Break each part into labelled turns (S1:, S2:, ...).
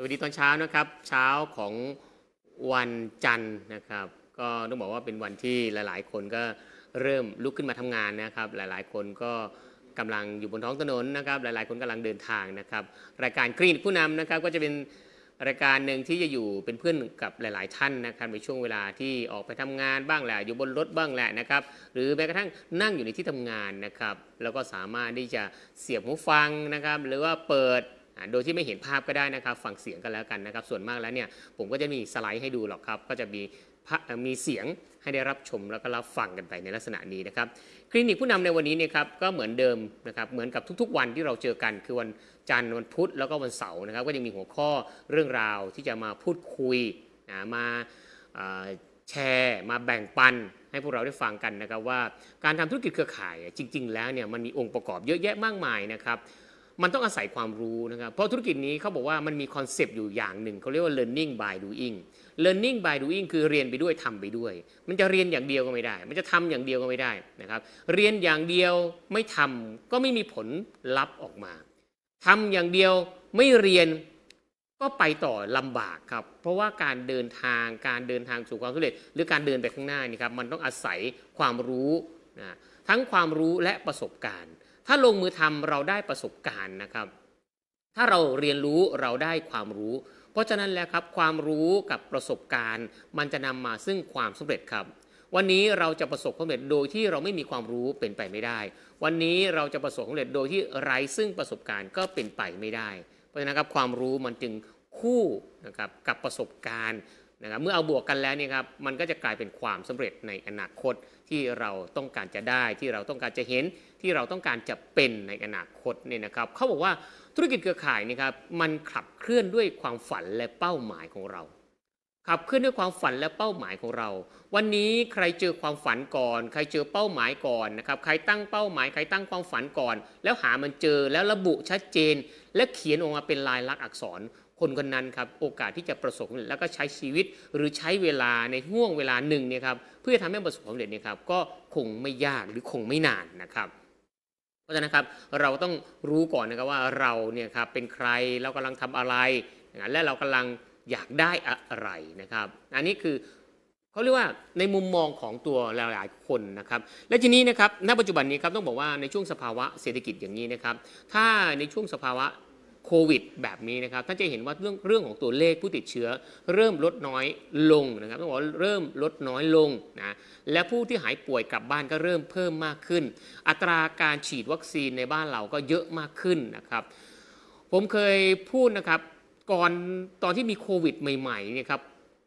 S1: สวัสดีตอนเช้านะครับ เช้าของวันจันทร์นะครับ ก็ต้องบอกว่าเป็นวันที่หลาย ๆ คนก็เริ่มลุกขึ้นมาทำงานนะครับ หลายๆ คนก็กำลังอยู่บนท้องถนนนะครับ หลาย ๆ คนกำลังเดินทางนะครับ รายการคลินิกผู้นำนะครับก็จะเป็นรายการหนึ่งที่จะอยู่เป็นเพื่อนกับหลาย ๆ ท่านนะครับในช่วงเวลาที่ออกไปทำงานบ้างแหละอยู่บนรถบ้างแหละนะครับ หรือแม้กระทั่งนั่งอยู่ในที่ทำงานนะครับ แล้วก็สามารถที่จะเสียบหูฟังนะครับ หรือว่าเปิด โดยที่ไม่เห็นภาพก็ได้นะครับฟังเสียงกันแล้วกันนะครับ ส่วนมากแล้วเนี่ยผมก็จะมีสไลด์ให้ดูหรอกครับ ก็จะมีมีเสียงให้ได้รับชมแล้วก็รับฟังกันไปในลักษณะนี้นะครับ คลินิกผู้นำในวันนี้เนี่ยครับก็เหมือนเดิมนะครับเหมือนกับทุกๆ วันที่เราเจอกัน คือวันจันทร์วันพุธแล้วก็วันเสาร์นะครับ ก็ยังมีหัวข้อเรื่องราวที่จะมาพูดคุยนะมาแชร์มาแบ่งปันให้พวกเราได้ฟังกันนะครับว่าการทำธุรกิจเครือข่ายจริง ๆ แล้วเนี่ยมันมีองค์ประกอบเยอะแยะมากมายนะครับ มันต้องอาศัยความรู้นะครับ เพราะธุรกิจนี้เขาบอกว่ามันมี concept อยู่อย่างหนึ่งเขาเรียกว่า learning by doing learning by doing คือเรียนไปด้วยทำไปด้วย มันจะเรียนอย่างเดียวก็ไม่ได้ มันจะทำอย่างเดียวก็ไม่ได้นะครับ เรียนอย่างเดียวไม่ทำก็ไม่มีผลลัพธ์ออกมาทำอย่างเดียวไม่เรียนก็ไปต่อลำบากครับ เพราะว่าการเดินทางการเดินทางสู่ความสำเร็จ หรือการเดินไปข้างหน้านี่ครับมันต้องอาศัยความรู้นะทั้งความรู้และประสบการณ์ ถ้าลงมือทำเราได้ประสบการณ์นะครับ ถ้าเราเรียนรู้เราได้ความรู้ เพราะฉะนั้นแล้วครับความรู้กับประสบการณ์ มันจะนำมาซึ่งความสำเร็จครับ วันนี้เราจะประสบความสำเร็จโดยที่เราไม่มีความรู้เป็นไปไม่ได้ วันนี้เราจะประสบความสำเร็จโดยที่ไร้ซึ่งประสบการณ์ก็เป็นไปไม่ได้ เพราะฉะนั้นครับความรู้มันจึงคู่นะครับกับประสบการณ์นะครับเมื่อเอาบวกกันแล้วเนี่ยครับมันก็จะกลายเป็นความสำเร็จในอนาคต ที่เราต้องการจะได้ที่เราต้องการจะเห็นที่เราต้องการจะเป็นในอนาคตเนี่ยนะครับเขาบอกว่าธุรกิจเครือข่ายนี่ครับมันขับเคลื่อนด้วยความฝันและเป้าหมายของเรา ขับเคลื่อนด้วยความฝันและเป้าหมายของเรา วันนี้ใครเจอความฝันก่อน ใครเจอเป้าหมายก่อนนะครับใครตั้งเป้าหมายใครตั้งความฝันก่อน แล้วหามันเจอแล้วระบุชัดเจน และเขียนออกมาเป็นลายลักษณ์อักษร คนคนนั้นครับโอกาสที่จะประสบแล้วก็ใช้ชีวิตหรือใช้เวลาในห่วงเวลาหนึ่งเนี่ยครับเพื่อทำให้ประสบความสำเร็จเนี่ยครับก็คงไม่ยากหรือคงไม่นานนะครับเพราะฉะนั้นครับเราต้องรู้ก่อนนะครับว่าเราเนี่ยครับเป็นใครเรากำลังทำอะไรนะและเรากำลังอยากได้อะไรนะครับ อันนี้คือเขาเรียกว่าในมุมมองของตัวหลายๆคนนะครับ และทีนี้นะครับณปัจจุบันนี้ครับต้องบอกว่าในช่วงสภาวะเศรษฐกิจอย่างนี้นะครับ ถ้าในช่วงสภาวะ โควิดแบบนี้นะครับท่านจะเห็นว่าเรื่องเรื่องของตัวเลขผู้ติดเชื้อ เริ่มลดน้อยลงนะครับต้องบอกว่าเริ่มลดน้อยลงนะและผู้ที่หายป่วยกลับบ้านก็เริ่มเพิ่มมากขึ้น อัตราการฉีดวัคซีนในบ้านเราก็เยอะมากขึ้นนะครับ ผมเคยพูดนะครับก่อนตอนที่มีโควิดใหม่ๆเนี่ยครับ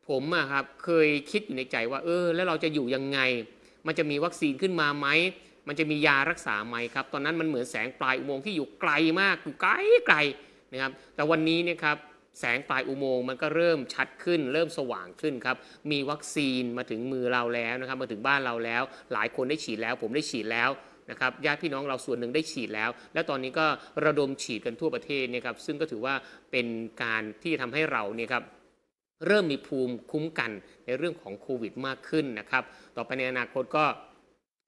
S1: ผมอะครับเคยคิดอยู่ในใจว่าเออแล้วเราจะอยู่ยังไง มันจะมีวัคซีนขึ้นมาไหม มันจะมียารักษาไหมครับ ตอนนั้นมันเหมือนแสงปลายอุโมงค์ที่อยู่ไกลมากอยู่ไกลไกลนะครับ แต่วันนี้เนี่ยครับแสงปลายอุโมงค์มันก็เริ่มชัดขึ้น เริ่มสว่างขึ้นครับ มีวัคซีนมาถึงมือเราแล้วนะครับ มาถึงบ้านเราแล้ว หลายคนได้ฉีดแล้ว ผมได้ฉีดแล้วนะครับญาติพี่น้องเราส่วนหนึ่งได้ฉีดแล้ว และตอนนี้ก็ระดมฉีดกันทั่วประเทศเนี่ยครับซึ่งก็ถือว่าเป็นการที่ทำให้เราเนี่ยครับเริ่มมีภูมิคุ้มกันในเรื่องของโควิดมากขึ้นนะครับ ต่อไปในอนาคตก็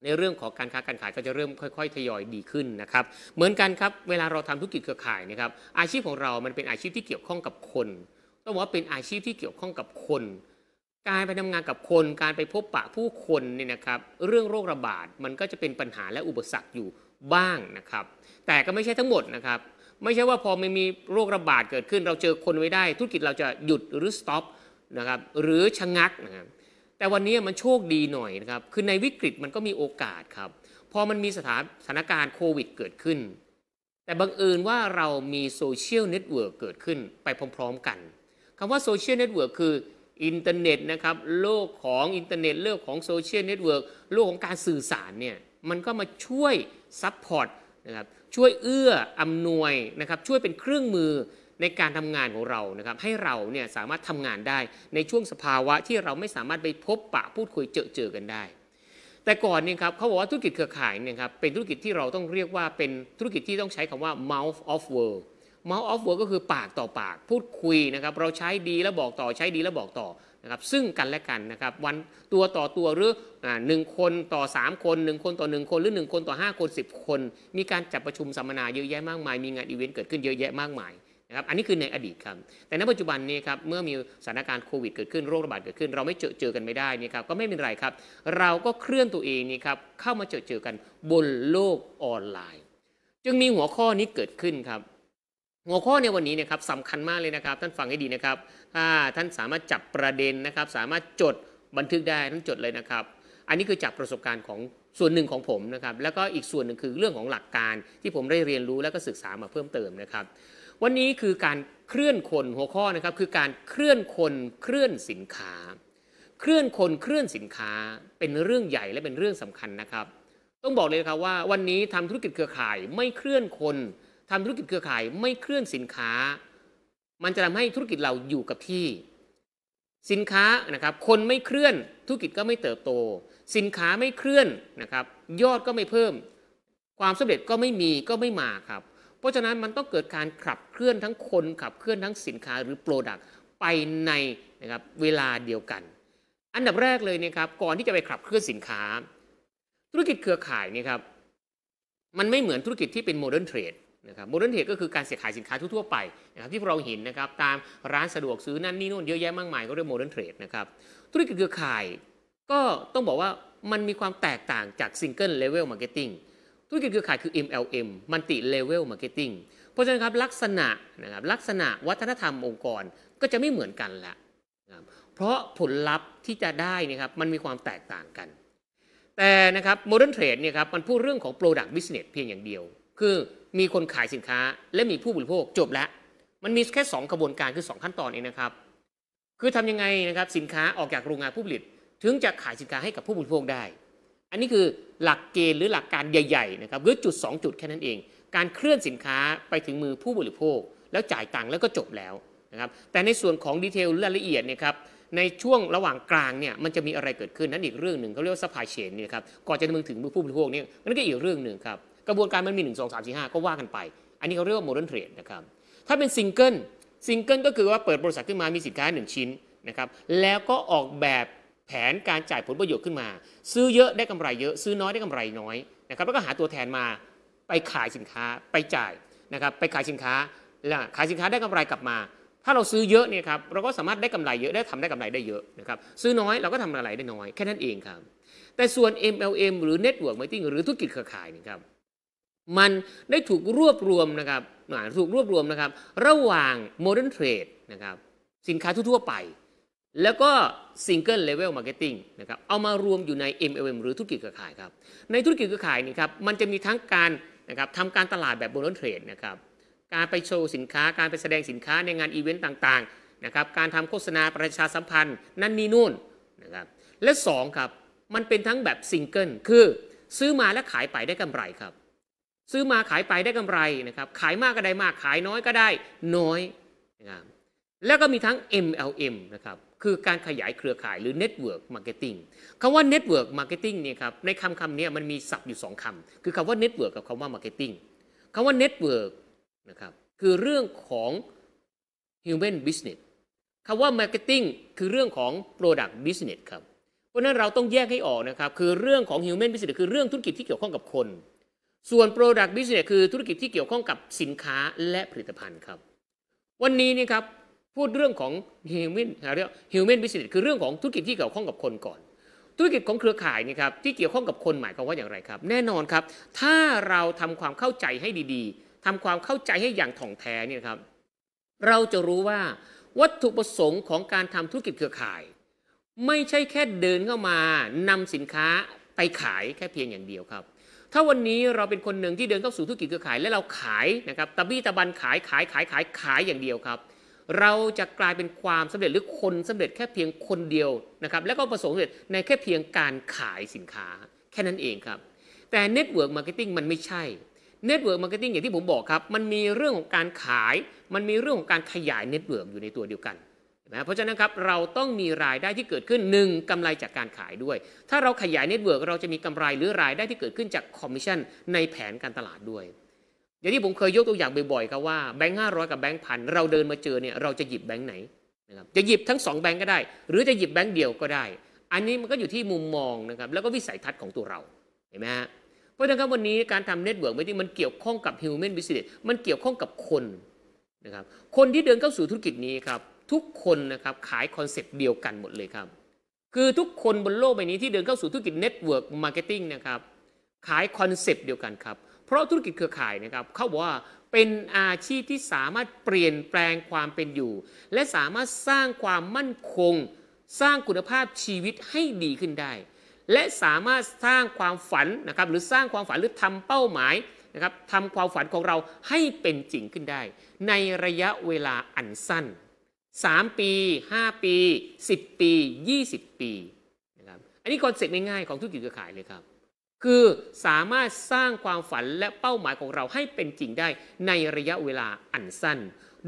S1: ในเรื่องของการค้าการขายก็จะเริ่มค่อย ๆ ทยอยดีขึ้นนะครับเหมือนกันครับเวลาเราทำธุรกิจเครือข่ายนะครับอาชีพของเรามันเป็นอาชีพที่เกี่ยวข้องกับคนต้องบอกว่าเป็นอาชีพที่เกี่ยวข้องกับคน การไปทำงานกับคน การไปพบปะผู้คนเนี่ยนะครับเรื่องโรคระบาดมันก็จะเป็นปัญหาและอุปสรรคอยู่บ้างนะครับ แต่ก็ไม่ใช่ทั้งหมดนะครับ ไม่ใช่ว่าพอไม่มีโรคระบาดเกิดขึ้น เราเจอคนไม่ได้ ธุรกิจเราจะหยุดหรือ stop นะครับหรือชะงักนะครับ แต่วันนี้มันโชคดีหน่อยนะครับ คือในวิกฤตมันก็มีโอกาสครับ พอมันมีสถานสถานการณ์โควิดเกิดขึ้น แต่บังเอิญว่าเรามี social network เกิดขึ้นไปพร้อมๆกันคำว่า social network คืออินเทอร์เน็ตนะครับโลกของอินเทอร์เน็ตโลกของ social network โลกของการสื่อสารเนี่ยมันก็มาช่วย support นะครับช่วยเอื้ออำนวยนะครับช่วยเป็นเครื่องมือ ในการทำงานของเรานะครับให้เราเนี่ยสามารถทำงานได้ในช่วงสภาวะที่เราไม่สามารถไปพบปะพูดคุยเจอเจอกันได้ แต่ก่อนเนี่ยครับเขาบอกว่าธุรกิจเครือข่ายเนี่ยครับเป็นธุรกิจที่เราต้องเรียกว่าเป็นธุรกิจที่ต้องใช้คำว่า mouth of word mouth of word ก็คือปากต่อปาก พูดคุยนะครับเราใช้ดีแล้วบอกต่อใช้ดีแล้วบอกต่อนะครับซึ่งกันและกันนะครับวันตัวต่อตัวหรือหนึ่งคนต่อ 3 คนหนึ่งคนต่อหนึ่งคนหรือ 1 คนต่อ 5 คน 10 คน มีการจัดประชุมสัมมนาเยอะแยะมากมาย มีงานอีเวนต์เกิดขึ้นเยอะแยะมากมาย นะครับอันนี้คือในอดีตครับแต่ในปัจจุบันนี้ครับเมื่อมีสถานการณ์โควิดเกิดขึ้นโรคระบาดเกิดขึ้น เราไม่เจอเจอกันไม่ได้นี่ครับก็ไม่เป็นไรครับ เราก็เคลื่อนตัวเองนี่ครับเข้ามาเจอเจอกันบนโลกออนไลน์ จึงมีหัวข้อนี้เกิดขึ้นครับ หัวข้อในวันนี้นะครับสำคัญมากเลยนะครับ ท่านฟังให้ดีนะครับถ้าท่านสามารถจับประเด็นนะครับ สามารถจดบันทึกได้ท่านจดเลยนะครับ อันนี้คือจากประสบการณ์ของส่วนหนึ่งของผมนะครับแล้วก็อีกส่วนหนึ่งคือเรื่องของหลักการที่ผมได้เรียนรู้แล้วก็ศึกษามาเพิ่มเติมนะครับ วันนี้คือการเคลื่อนคนหัวข้อนะครับคือการเคลื่อนคนเคลื่อนสินค้า เคลื่อนคนเคลื่อนสินค้าเป็นเรื่องใหญ่และเป็นเรื่องสำคัญนะครับ ต้องบอกเลยนะครับว่าวันนี้ทำธุรกิจเครือข่ายไม่เคลื่อนคนทำธุรกิจเครือข่ายไม่เคลื่อนสินค้า มันจะทำให้ธุรกิจเราอยู่กับที่ สินค้านะครับคนไม่เคลื่อนธุรกิจก็ไม่เติบโต สินค้าไม่เคลื่อนนะครับยอดก็ไม่เพิ่ม ความสำเร็จก็ไม่มีก็ไม่มาครับ เพราะฉะนั้นมันต้องเกิดการขับเคลื่อนทั้งคนขับเคลื่อนทั้งสินค้าหรือโปรดักต์ไปในนะครับเวลาเดียวกัน อันดับแรกเลยนะครับก่อนที่จะไปขับเคลื่อนสินค้า ธุรกิจเครือข่ายนี่ครับมันไม่เหมือนธุรกิจที่เป็น modern trade นะครับ modern trade ก็คือการซื้อขายสินค้าทั่วๆไปนะครับที่เราเห็นนะครับตามร้านสะดวกซื้อนั่นนี่นู่นเยอะแยะมากมายก็เรียก modern trade นะครับธุรกิจเครือข่ายก็ต้องบอกว่ามันมีความแตกต่างจาก single level marketing ธุรกิจเครือข่ายคือ MLM Multi Level Marketing เพราะฉะนั้นครับลักษณะนะครับลักษณะวัฒนธรรมองค์กรก็จะไม่เหมือนกันละนะครับเพราะผลลัพธ์ที่จะได้นะครับมันมีความแตกต่างกัน แต่นะครับ modern trade เนี่ยครับมันพูดเรื่องของ Product Business เพียงอย่างเดียว คือมีคนขายสินค้าและมีผู้บริโภคจบแล้ว มันมีแค่ 2 กระบวนการคือ 2 ขั้นตอนเองนะครับ คือทำยังไงนะครับสินค้าออกจากโรงงานผู้ผลิต ถึงจะขายสินค้าให้กับผู้บริโภคได้ อันนี้คือหลักเกณฑ์หรือหลักการใหญ่ๆนะครับหรือจุด 2 จุดแค่นั้นเอง การเคลื่อนสินค้าไปถึงมือผู้บริโภค แล้วจ่ายตังค์แล้วก็จบแล้วนะครับแต่ในส่วนของ detail รายละเอียดเนี่ยครับในช่วงระหว่างกลางเนี่ยมันจะมีอะไรเกิดขึ้นนั่นอีกเรื่องหนึ่งเขาเรียกว่า supply chain เนี่ยครับก่อนจะมึงถึงมือผู้บริโภคเนี่ยนั่นก็อีกเรื่องหนึ่งครับกระบวนการมันมี 1 2 3 4 5 ก็ว่ากันไป อันนี้เขาเรียกว่า modern trade นะครับถ้าเป็น single single ก็คือว่าเปิดบริษัทขึ้นมามีสินค้า 1 ชิ้นนะครับแล้วก็ออกแบบ แผนการจ่ายผลประโยชน์ขึ้นมา ซื้อเยอะได้กำไรเยอะ ซื้อน้อยได้กำไรน้อยนะครับแล้วก็หาตัวแทนมาไปขายสินค้าไปจ่ายนะครับไปขายสินค้าแล้วขายสินค้าได้กำไรกลับมา ถ้าเราซื้อเยอะเนี่ยครับเราก็สามารถได้กำไรเยอะได้ทำได้กำไรได้เยอะนะครับซื้อน้อยเราก็ทำกำไรได้น้อยแค่นั้นเองครับแต่ส่วน MLM หรือ Network Marketing หรือธุรกิจเครือข่ายนี่ครับมันได้ถูกรวบรวมนะครับถูกรวบรวมนะครับ ระหว่าง Modern Trade นะครับสินค้าทั่วๆไป แล้วก็ Single Level Marketing นะครับเอามารวมอยู่ใน MLM หรือธุรกิจเครือข่ายครับในธุรกิจเครือข่ายนี่ครับมันจะมีทั้งการนะครับทำการตลาดแบบ Modern Trade นะครับการไปโชว์สินค้าการไปแสดงสินค้าในงานอีเวนต์ต่างๆนะครับการทำโฆษณาประชาสัมพันธ์ นั่นนี่นู่นนะครับและ2ครับมันเป็นทั้งแบบซิงเกิลคือซื้อมาแล้วขายไปได้กำไรครับ ซื้อมาขายไปได้กำไรนะครับขายมากก็ได้มากขายน้อยก็ได้น้อยนะครับแล้วก็มีทั้ง MLM นะครับ คือการขยายเครือข่ายหรือ Network Marketing คำว่า Network Marketing เนี่ยครับในคำคำนี้มันมีศัพท์อยู่ 2คำคือคำว่า Network กับคำว่า Marketing คำว่า Network นะครับคือเรื่องของ Human Business คำว่า Marketing คือเรื่องของ Product Business ครับ เพราะนั้นเราต้องแยกให้ออกนะครับ คือเรื่องของ Human Business คือเรื่องธุรกิจที่เกี่ยวข้องกับคน ส่วน Product Business คือธุรกิจที่เกี่ยวข้องกับสินค้าและผลิตภัณฑ์ครับ วันนี้นี่ครับ พูดเรื่องของ Human เรียก Human Business คือเรื่องของธุรกิจที่เกี่ยวข้องกับคนก่อน ธุรกิจของเครือข่ายนี่ครับที่เกี่ยวข้องกับคนหมายความว่าอย่างไรครับ แน่นอนครับ ถ้าเราทำความเข้าใจให้ดีๆทำความเข้าใจให้อย่างถ่องแท้เนี่ยครับ เราจะรู้ว่าวัตถุประสงค์ของการทำธุรกิจเครือข่าย ไม่ใช่แค่เดินเข้ามานำสินค้าไปขายแค่เพียงอย่างเดียวครับ ถ้าวันนี้เราเป็นคนหนึ่งที่เดินเข้าสู่ธุรกิจเครือข่าย และเราขายนะครับตะบี้ตะบันขายขายขายขายขายอย่างเดียวครับ เราจะกลายเป็นความสำเร็จหรือคนสำเร็จแค่เพียงคนเดียวนะครับแล้วก็ประสบความสำเร็จในแค่เพียงการขายสินค้าแค่นั้นเองครับ แต่ Network Marketing มันไม่ใช่ Network Marketing อย่างที่ผมบอกครับ มันมีเรื่องของการขาย มันมีเรื่องของการขยาย Network อยู่ในตัวเดียวกันนะเพราะฉะนั้นครับเราต้องมีรายได้ที่เกิดขึ้นหนึ่งกำไรจากการขายด้วย ถ้าเราขยาย network เราจะมีกำไรหรือรายได้ที่เกิดขึ้นจากคอมมิชชั่นในแผนการตลาดด้วย อย่างที่ผมเคยยกตัวอย่างบ่อยๆครับว่าแบงค์ห้าร้อยกับแบงค์พันเราเดินมาเจอเนี่ยเราจะหยิบแบงค์ไหนนะครับจะหยิบทั้ง2แบงค์ก็ได้ หรือจะหยิบแบงค์เดียวก็ได้ อันนี้มันก็อยู่ที่มุมมองนะครับแล้วก็วิสัยทัศน์ของตัวเราเห็นไหมฮะเพราะฉะนั้นครับวันนี้การทำ network ไม่ที่มันเกี่ยวข้องกับ human business มันเกี่ยวข้องกับคนนะครับคนที่เดินเข้าสู่ธุรกิจนี้ครับทุกคนนะครับขายคอนเซปต์เดียวกันหมดเลยครับ คือทุกคนบนโลกใบนี้ที่เดินเข้าสู่ธุรกิจ network marketing นะครับขายคอนเซปต์เดียวกันครับ เพราะธุรกิจเครือข่ายนะครับเขาบอกว่าเป็นอาชีพที่สามารถเปลี่ยนแปลงความเป็นอยู่ และสามารถสร้างความมั่นคง สร้างคุณภาพชีวิตให้ดีขึ้นได้ และสามารถสร้างความฝันนะครับหรือสร้างความฝันหรือทำเป้าหมายนะครับทำความฝันของเราให้เป็นจริงขึ้นได้ ในระยะเวลาอันสั้น 3 ปี 5 ปี 10 ปี 20 ปีนะครับอันนี้คอนเซ็ปต์ง่ายๆของธุรกิจเครือข่ายเลยครับ คือสามารถสร้างความฝันและเป้าหมายของเราให้เป็นจริงได้ในระยะเวลาอันสั้น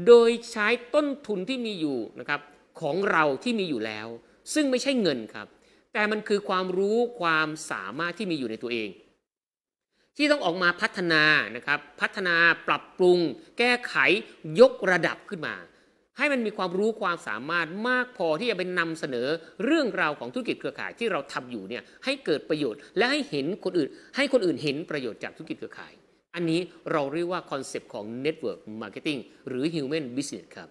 S1: โดยใช้ต้นทุนที่มีอยู่นะครับของเราที่มีอยู่แล้ว ซึ่งไม่ใช่เงินครับ แต่มันคือความรู้ความสามารถที่มีอยู่ในตัวเอง ที่ต้องออกมาพัฒนานะครับ พัฒนาปรับปรุง แก้ไขยกระดับขึ้นมา ให้มันมีความรู้ความสามารถมากพอที่จะเป็นนำเสนอเรื่องราวของธุรกิจเครือข่ายที่เราทำอยู่เนี่ยให้เกิดประโยชน์ และให้เห็นคนอื่น ให้คนอื่นเห็นประโยชน์จากธุรกิจเครือข่าย อันนี้เราเรียกว่าคอนเซปต์ของ Network Marketing หรือ Human Business ครับ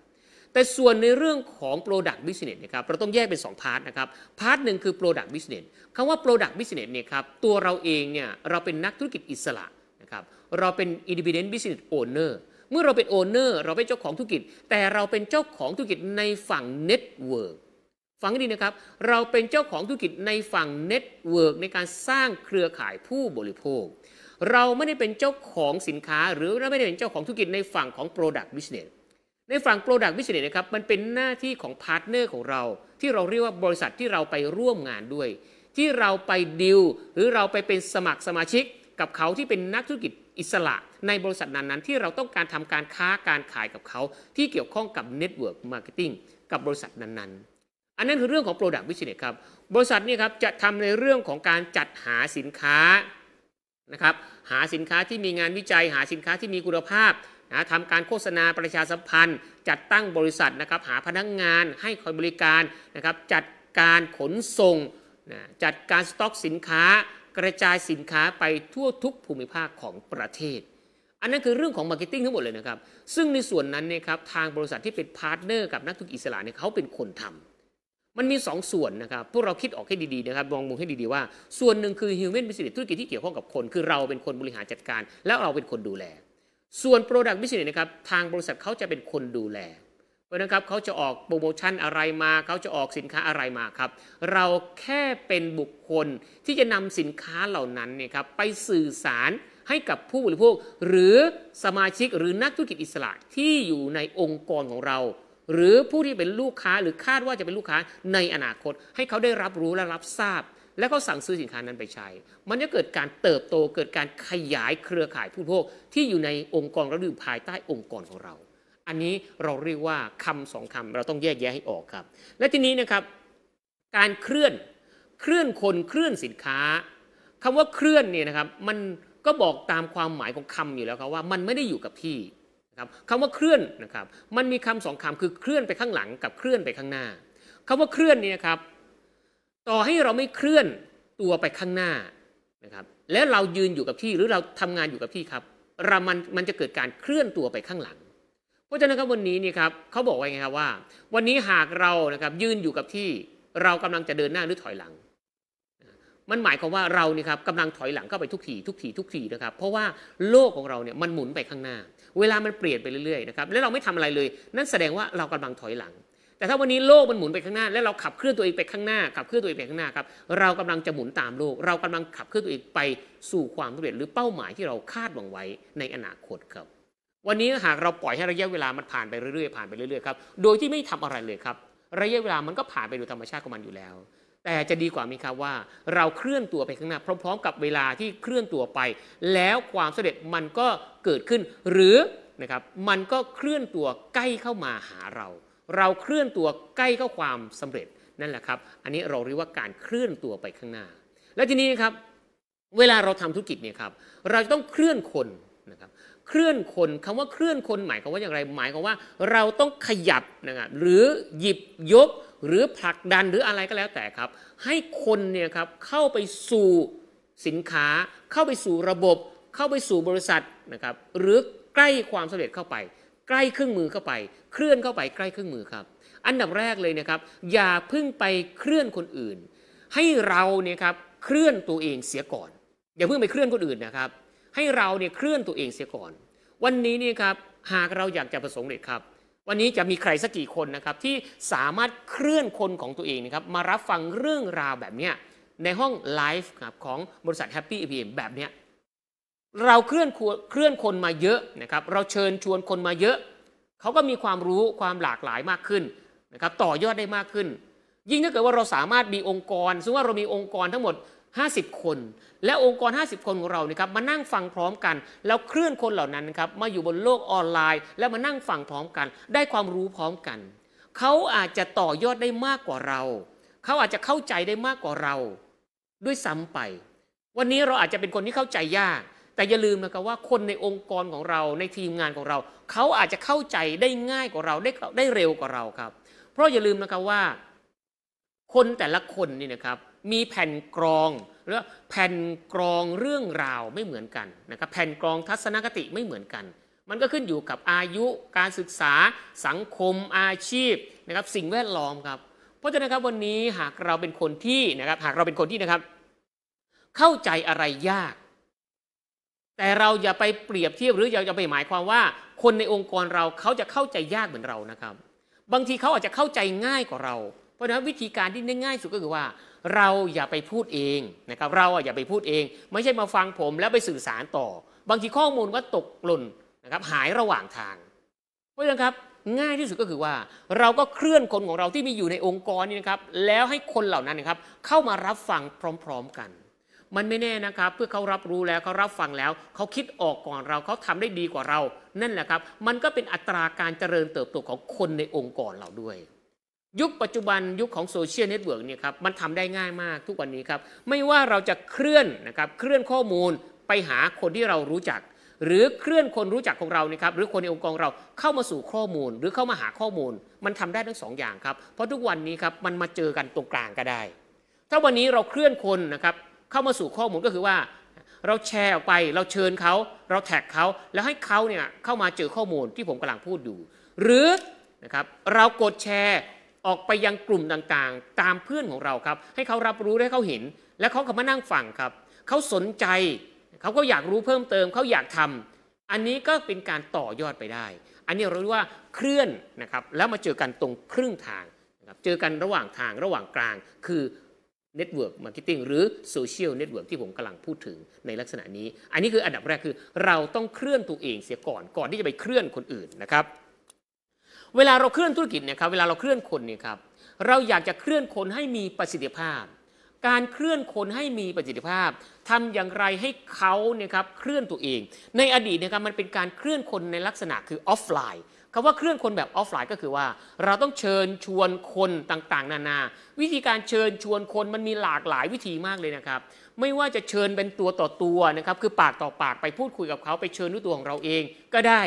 S1: แต่ส่วนในเรื่องของ Product Business นะครับเราต้องแยกเป็น2 part นะครับ part หนึ่งคือ Product Business คำว่า Product Business เนี่ยครับตัวเราเองเนี่ยเราเป็นนักธุรกิจอิสระนะครับเราเป็น Independent Business Owner เมื่อเราเป็น Owner เราเป็นเจ้าของธุรกิจ แต่เราเป็นเจ้าของธุรกิจในฝั่ง Network ฟังให้ดีนะครับ เราเป็นเจ้าของธุรกิจในฝั่ง Network ในการสร้างเครือข่ายผู้บริโภค เราไม่ได้เป็นเจ้าของสินค้า หรือเราไม่ได้เป็นเจ้าของธุรกิจในฝั่งของ Product Business ในฝั่ง Product Business นะครับมันเป็นหน้าที่ของ partner ของเรา ที่เราเรียกว่าบริษัทที่เราไปร่วมงานด้วย ที่เราไปดิวหรือเราไปเป็นสมัครสมาชิก กับเขาที่เป็นนักธุรกิจ อิสระในบริษัทนั้นๆ ที่เราต้องการทำการค้าการขายกับเขา ที่เกี่ยวข้องกับ Network Marketing กับบริษัทนั้นๆ อันนั้นคือเรื่องของ Product Business ครับ บริษัทนี่ครับจะทำในเรื่องของการจัดหาสินค้านะครับหาสินค้าที่มีงานวิจัย หาสินค้าที่มีคุณภาพนะทำการโฆษณาประชาสัมพันธ์ จัดตั้งบริษัทนะครับหาพนักงานให้คอยบริการนะครับจัดการขนส่งนะจัดการสต็อกสินค้า กระจายสินค้าไปทั่วทุกภูมิภาคของประเทศ อันนั้นคือเรื่องของ marketing ทั้งหมดเลยนะครับ ซึ่งในส่วนนั้นเนี่ยครับทางบริษัทที่เป็น partner กับนักธุรกิจอิสระเนี่ยเขาเป็นคนทำมันมี2ส่วนนะครับพวกเราคิดออกให้ดีๆนะครับมองมุมให้ดีๆว่า ส่วนหนึ่งคือ human business ธุรกิจที่เกี่ยวข้องกับคน คือเราเป็นคนบริหารจัดการ แล้วเราเป็นคนดูแล ส่วน product business นะครับทางบริษัทเขาจะเป็นคนดูแล ราะนะครับเขาจะออกโปรโมชั่นอะไรมา เขาจะออกสินค้าอะไรมาครับ เราแค่เป็นบุคคลที่จะนำสินค้าเหล่านั้นเนี่ยครับไปสื่อสารให้กับผู้บริโภค หรือสมาชิกหรือนักธุรกิจอิสระที่อยู่ในองค์กรของเรา หรือผู้ที่เป็นลูกค้าหรือคาดว่าจะเป็นลูกค้าในอนาคต ให้เขาได้รับรู้และรับทราบ และเขาสั่งซื้อสินค้านั้นไปใช้ มันจะเกิดการเติบโตเกิดการขยายเครือข่ายผู้บริโภคที่อยู่ในองค์กรระอยู่ภายใต้องค์กรของเรา อันนี้เราเรียกว่าคำสองคำเราต้องแยกแยะให้ออกครับ และทีนี้นะครับ การเคลื่อนเคลื่อนคนเคลื่อนสินค้าคำว่าเคลื่อนเนี่ยนะครับมันก็บอกตามความหมายของคำอยู่แล้วครับว่ามันไม่ได้อยู่กับที่นะครับคำว่าเคลื่อนนะครับมันมีคำสองคำคือเคลื่อนไปข้างหลังกับเคลื่อนไปข้างหน้าคำว่าเคลื่อนนี่นะครับ ต่อให้เราไม่เคลื่อนตัวไปข้างหน้านะครับแล้วเรายืนอยู่กับที่หรือเราทำงานอยู่กับที่ครับเรามันมันจะเกิดการเคลื่อนตัวไปข้างหลัง ราะฉะนั้นครับวันนี้นี่ครับเขาบอกไว้ไงครับว่า วันนี้หากเรานะครับยืนอยู่กับที่เรากำลังจะเดินหน้าหรือถอยหลัง มันหมายความว่าเรานี่ครับกำลังถอยหลังเข้าไปทุกทีทุกทีทุกทีนะครับ เพราะว่าโลกของเราเนี่ยมันหมุนไปข้างหน้า เวลามันเปลี่ยนไปเรื่อยๆนะครับแล้วเราไม่ทำอะไรเลย นั่นแสดงว่าเรากำลังถอยหลัง แต่ถ้าวันนี้โลกมันหมุนไปข้างหน้า และเราขับเคลื่อนตัวเองไปข้างหน้าขับเคลื่อนตัวเองไปข้างหน้าครับเรากำลังจะหมุนตามโลก เรากำลังขับเคลื่อนตัวเองไปสู่ความสำเร็จหรือเป้าหมายที่เราคาดหวังไว้ในอนาคตครับ วันนี้หากเราปล่อยให้ระยะเวลามันผ่านไปเรื่อยๆผ่านไปเรื่อยๆครับโดยที่ไม่ทำอะไรเลยครับระยะเวลามันก็ผ่านไปโดยธรรมชาติของมันอยู่แล้ว แต่จะดีกว่าไหมครับว่า เราเคลื่อนตัวไปข้างหน้าพร้อม ๆ กับเวลาที่เคลื่อนตัวไป แล้วความสำเร็จมันก็เกิดขึ้น หรือนะครับมันก็เคลื่อนตัวใกล้เข้ามาหาเรา เราเคลื่อนตัวใกล้เข้าความสำเร็จนั่นแหละครับ อันนี้เราเรียกว่าการเคลื่อนตัวไปข้างหน้า และทีนี้นะครับเวลาเราทำธุรกิจเนี่ยครับเราจะต้องเคลื่อนคน เคลื่อนคนคำว่าเคลื่อนคนหมายความว่าอย่างไร หมายความว่าเราต้องขยับนะครับหรือหยิบยกหรือผลักดันหรืออะไรก็แล้วแต่ครับ ให้คนเนี่ยครับเข้าไปสู่สินค้า เข้าไปสู่ระบบ เข้าไปสู่บริษัทนะครับหรือใกล้ความสำเร็จเข้าไป ใกล้เครื่องมือเข้าไป เคลื่อนเข้าไปใกล้เครื่องมือครับ อันดับแรกเลยนะครับ อย่าพิ่งไปเคลื่อนคนอื่น ให้เราเนี่ยครับเคลื่อนตัวเองเสียก่อน อย่าเพิ่งไปเคลื่อนคนอื่นนะครับ ให้เราเนี่ยเคลื่อนตัวเองเสียก่อน วันนี้เนี่ยครับหากเราอยากจะประสบความเร็จครับ วันนี้จะมีใครสักกี่คนนะครับที่สามารถเคลื่อนคนของตัวเองนะครับมารับฟังเรื่องราวแบบเนี้ยในห้องไลฟ์ครับของบริษัท Happy APM แบบเนี้ยเราเคลื่อนควเคลื่อนคนมาเยอะนะครับ เราเชิญชวนคนมาเยอะ เขาก็มีความรู้ความหลากหลายมากขึ้นนะครับ ต่อยอดได้มากขึ้น ยิ่งถ้าเกิดว่าเราสามารถมีองค์กรซึ่งว่าเรามีองค์กรทั้งหมด 50 คน และองค์กร 50 คนของเรานะครับมานั่งฟังพร้อมกัน แล้วเคลื่อนคนเหล่านั้นนะครับมาอยู่บนโลกออนไลน์ แล้วมานั่งฟังพร้อมกัน ได้ความรู้พร้อมกัน เขาอาจจะต่อยอดได้มากกว่าเรา เขาอาจจะเข้าใจได้มากกว่าเรา ด้วยซ้ำไป วันนี้เราอาจจะเป็นคนที่เข้าใจยาก แต่อย่าลืมนะครับว่าคนในองค์กรของเราในทีมงานของเรา เขาอาจจะเข้าใจได้ง่ายกว่าเราได้ได้เร็วกว่าเราครับ เพราะอย่าลืมนะครับว่า คนแต่ละคนนี่นะครับ มีแผ่นกรองหรือแผ่นกรองเรื่องราวไม่เหมือนกันนะครับแผ่นกรองทัศนคติไม่เหมือนกัน มันก็ขึ้นอยู่กับอายุการศึกษาสังคมอาชีพนะครับสิ่งแวดล้อมครับ เพราะฉะนั้นครับวันนี้หากเราเป็นคนที่นะครับหากเราเป็นคนที่นะครับ เข้าใจอะไรยาก แต่เราอย่าไปเปรียบเทียบหรืออย่าไปหมายความว่า คนในองค์กรเราเขาจะเข้าใจยากเหมือนเรานะครับ บางทีเขาอาจจะเข้าใจง่ายกว่าเรา เพราะฉะนั้นวิธีการที่ง่ายสุดก็คือว่า เราอย่าไปพูดเองนะครับเราอย่าไปพูดเอง ไม่ใช่มาฟังผมแล้วไปสื่อสารต่อ บางทีข้อมูลก็ตกหล่นนะครับหายระหว่างทาง เพราะฉะนั้นครับง่ายที่สุดก็คือว่า เราก็เคลื่อนคนของเราที่มีอยู่ในองค์กรนี่นะครับ แล้วให้คนเหล่านั้นนะครับเข้ามารับฟังพร้อม ๆกัน มันไม่แน่นะครับ เพื่อเขารับรู้แล้วเขารับฟังแล้ว เขาคิดออกก่อนเราเขาทำได้ดีกว่าเรา นั่นแหละครับ มันก็เป็นอัตราการเจริญเติบโตของคนในองค์กรเราด้วย ยุคปัจจุบันยุคของ social network เนี่ยครับมันทำได้ง่ายมากทุกวันนี้ครับ ไม่ว่าเราจะเคลื่อนนะครับเคลื่อนข้อมูลไปหาคนที่เรารู้จัก หรือเคลื่อนคนรู้จักของเรานะครับหรือคนในองค์กรเราเข้ามาสู่ข้อมูล หรือเข้ามาหาข้อมูล มันทำได้ทั้งสองอย่างครับเพราะทุกวันนี้ครับมันมาเจอกันตรงกลางก็ได้ ถ้าวันนี้เราเคลื่อนคนนะครับเข้ามาสู่ข้อมูลก็คือว่า เราแชร์ออกไปเราเชิญเขาเราแท็กเขาแล้วให้เขาเนี่ยเข้ามาเจอข้อมูลที่ผมกำลังพูดอยู่ หรือนะครับเรากดแชร์ ออกไปยังกลุ่มต่างๆ ตามเพื่อนของเราครับ ให้เขารับรู้ได้เขาเห็น แล้วเขาก็มานั่งฟังครับ เขาสนใจเขาก็อยากรู้เพิ่มเติมเขาอยากทำอันนี้ก็เป็นการต่อยอดไปได้ อันนี้เราเรียกว่าเคลื่อนนะครับแล้วมาเจอกันตรงครึ่งทางนะครับเจอกันระหว่างทางระหว่างกลางคือ Network Marketing หรือ Social Network ที่ผมกำลังพูดถึงในลักษณะนี้ อันนี้คืออันดับแรกคือ เราต้องเคลื่อนตัวเองเสียก่อนก่อนที่จะไปเคลื่อนคนอื่นนะครับ เวลาเราเคลื่อนธุรกิจเนี่ยครับเวลาเราเคลื่อนคนเนี่ยครับเราอยากจะเคลื่อนคนให้มีประสิทธิภาพ การเคลื่อนคนให้มีประสิทธิภาพทำอย่างไรให้เขาเนี่ยครับเคลื่อนตัวเอง ในอดีตนะครับมันเป็นการเคลื่อนคนในลักษณะคือออฟไลน์คำว่าเคลื่อนคนแบบออฟไลน์ก็คือว่า เราต้องเชิญชวนคนต่างๆ นานา วิธีการเชิญชวนคนมันมีหลากหลายวิธีมากเลยนะครับ ไม่ว่าจะเชิญเป็นตัวต่อตัวนะครับคือปากต่อปากไปพูดคุยกับเขาไปเชิญด้วยตัวของเราเองก็ได้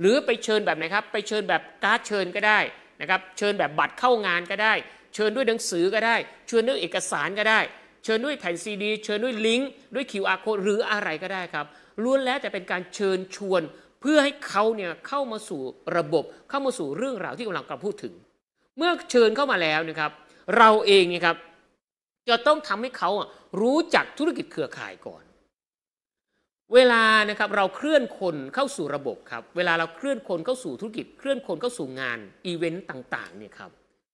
S1: หรือไปเชิญแบบไหนครับ ไปเชิญแบบการ์ดเชิญก็ได้นะครับ เชิญแบบบัตรเข้างานก็ได้ เชิญด้วยหนังสือก็ได้ เชิญด้วยเอกสารก็ได้ เชิญด้วยแผ่นซีดี เชิญด้วยลิงก์ด้วย QR code หรืออะไรก็ได้ครับ ล้วนแล้วแต่เป็นการเชิญชวนเพื่อให้เขาเนี่ยเข้ามาสู่ระบบ เข้ามาสู่เรื่องราวที่กำลังกำลังพูดถึง เมื่อเชิญเข้ามาแล้วนะครับ เราเองเนี่ยครับจะต้องทำให้เขารู้จักธุรกิจเครือข่ายก่อน เวลานะครับเราเคลื่อนคนเข้าสู่ระบบครับ เวลาเราเคลื่อนคนเข้าสู่ธุรกิจ เคลื่อนคนเข้าสู่งานอีเวนต์ต่างๆเนี่ยครับ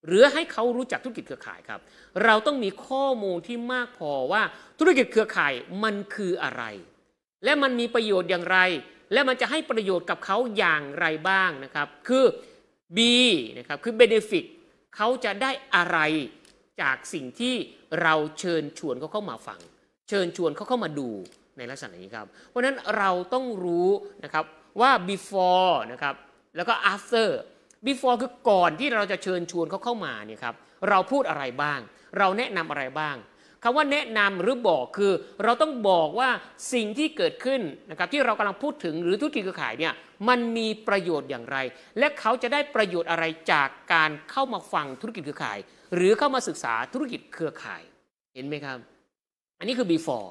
S1: หรือให้เขารู้จักธุรกิจเครือข่ายครับ เราต้องมีข้อมูลที่มากพอว่าธุรกิจเครือข่ายมันคืออะไร และมันมีประโยชน์อย่างไร และมันจะให้ประโยชน์กับเขาอย่างไรบ้างนะครับ คือ B นะครับคือ benefit เขาจะได้อะไรจากสิ่งที่เราเชิญชวนเขาเข้ามาฟัง เชิญชวนเขาเข้ามาดู ในลักษณะนี้ครับ เพราะฉะนั้นเราต้องรู้นะครับว่า before นะครับแล้วก็ after before คือก่อนที่เราจะเชิญชวนเขาเข้ามาเนี่ยครับเราพูดอะไรบ้าง เราแนะนำอะไรบ้างคำว่าแนะนำหรือบอกคือเราต้องบอกว่าสิ่งที่เกิดขึ้นนะครับที่เรากำลังพูดถึงหรือธุรกิจเครือข่ายเนี่ยมันมีประโยชน์อย่างไร และเขาจะได้ประโยชน์อะไรจากการเข้ามาฟังธุรกิจเครือข่าย หรือเข้ามาศึกษาธุรกิจเครือข่ายเห็นไหมครับ อันนี้คือ before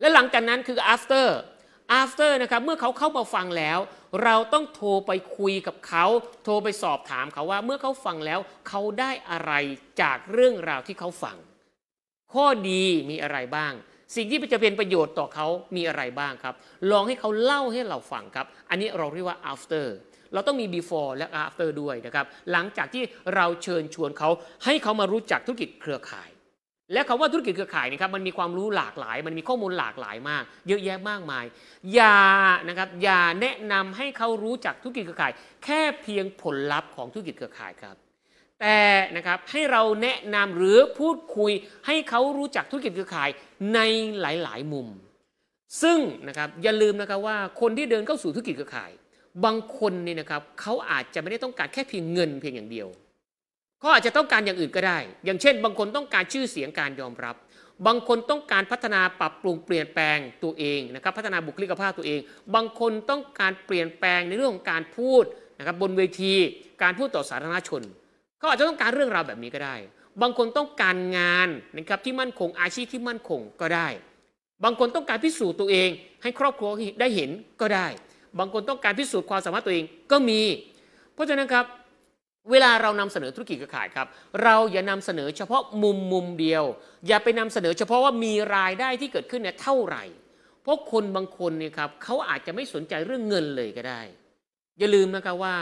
S1: และหลังจากนั้นคือ after after นะครับเมื่อเขาเข้ามาฟังแล้ว เราต้องโทรไปคุยกับเขา โทรไปสอบถามเขาว่าเมื่อเขาฟังแล้วเขาได้อะไรจากเรื่องราวที่เขาฟัง ข้อดีมีอะไรบ้าง สิ่งที่จะเป็นประโยชน์ต่อเขามีอะไรบ้างครับ ลองให้เขาเล่าให้เราฟังครับ อันนี้เราเรียกว่า after เราต้องมี before และ after ด้วยนะครับ หลังจากที่เราเชิญชวนเขาให้เขามารู้จักธุรกิจเครือข่าย และคำว่าธุรกิจเครือข่ายนะครับมันมีความรู้หลากหลาย มันมีข้อมูลหลากหลายมาก เยอะแยะมากมาย อย่านะครับอย่าแนะนำให้เขารู้จักธุรกิจเครือข่าย แค่เพียงผลลัพธ์ของธุรกิจเครือข่ายครับแต่นะครับให้เราแนะนำหรือพูดคุยให้เขารู้จักธุรกิจเครือข่ายในหลายๆ มุม ซึ่งนะครับอย่าลืมนะครับว่าคนที่เดินเข้าสู่ธุรกิจเครือข่าย บางคนเนี่ยนะครับเขาอาจจะไม่ได้ต้องการแค่เพียงเงินเพียงอย่างเดียว เขาอาจจะต้องการอย่างอื่นก็ได้ อย่างเช่น บางคนต้องการชื่อเสียงการยอมรับ บางคนต้องการพัฒนาปรับปรุงเปลี่ยนแปลงตัวเองนะครับ พัฒนาบุคลิกภาพตัวเอง บางคนต้องการเปลี่ยนแปลงในเรื่องของการพูดนะครับบนเวที การพูดต่อสาธารณชนเขาอาจจะต้องการเรื่องราวแบบนี้ก็ได้ บางคนต้องการงานนะครับที่มั่นคงอาชีพที่มั่นคงก็ได้ บางคนต้องการพิสูจน์ตัวเอง ให้ครอบครัวได้เห็นก็ได้ บางคนต้องการพิสูจน์ความสามารถตัวเองก็มี เพราะฉะนั้นครับ เวลาเรานำเสนอธุรกิจเครือข่ายครับ เราอย่านำเสนอเฉพาะมุมมุมเดียว อย่าไปนำเสนอเฉพาะว่ามีรายได้ที่เกิดขึ้นเนี่ยเท่าไหร่ เพราะคนบางคนเนี่ยครับเขาอาจจะไม่สนใจเรื่องเงินเลยก็ได้ อย่าลืมนะครับว่า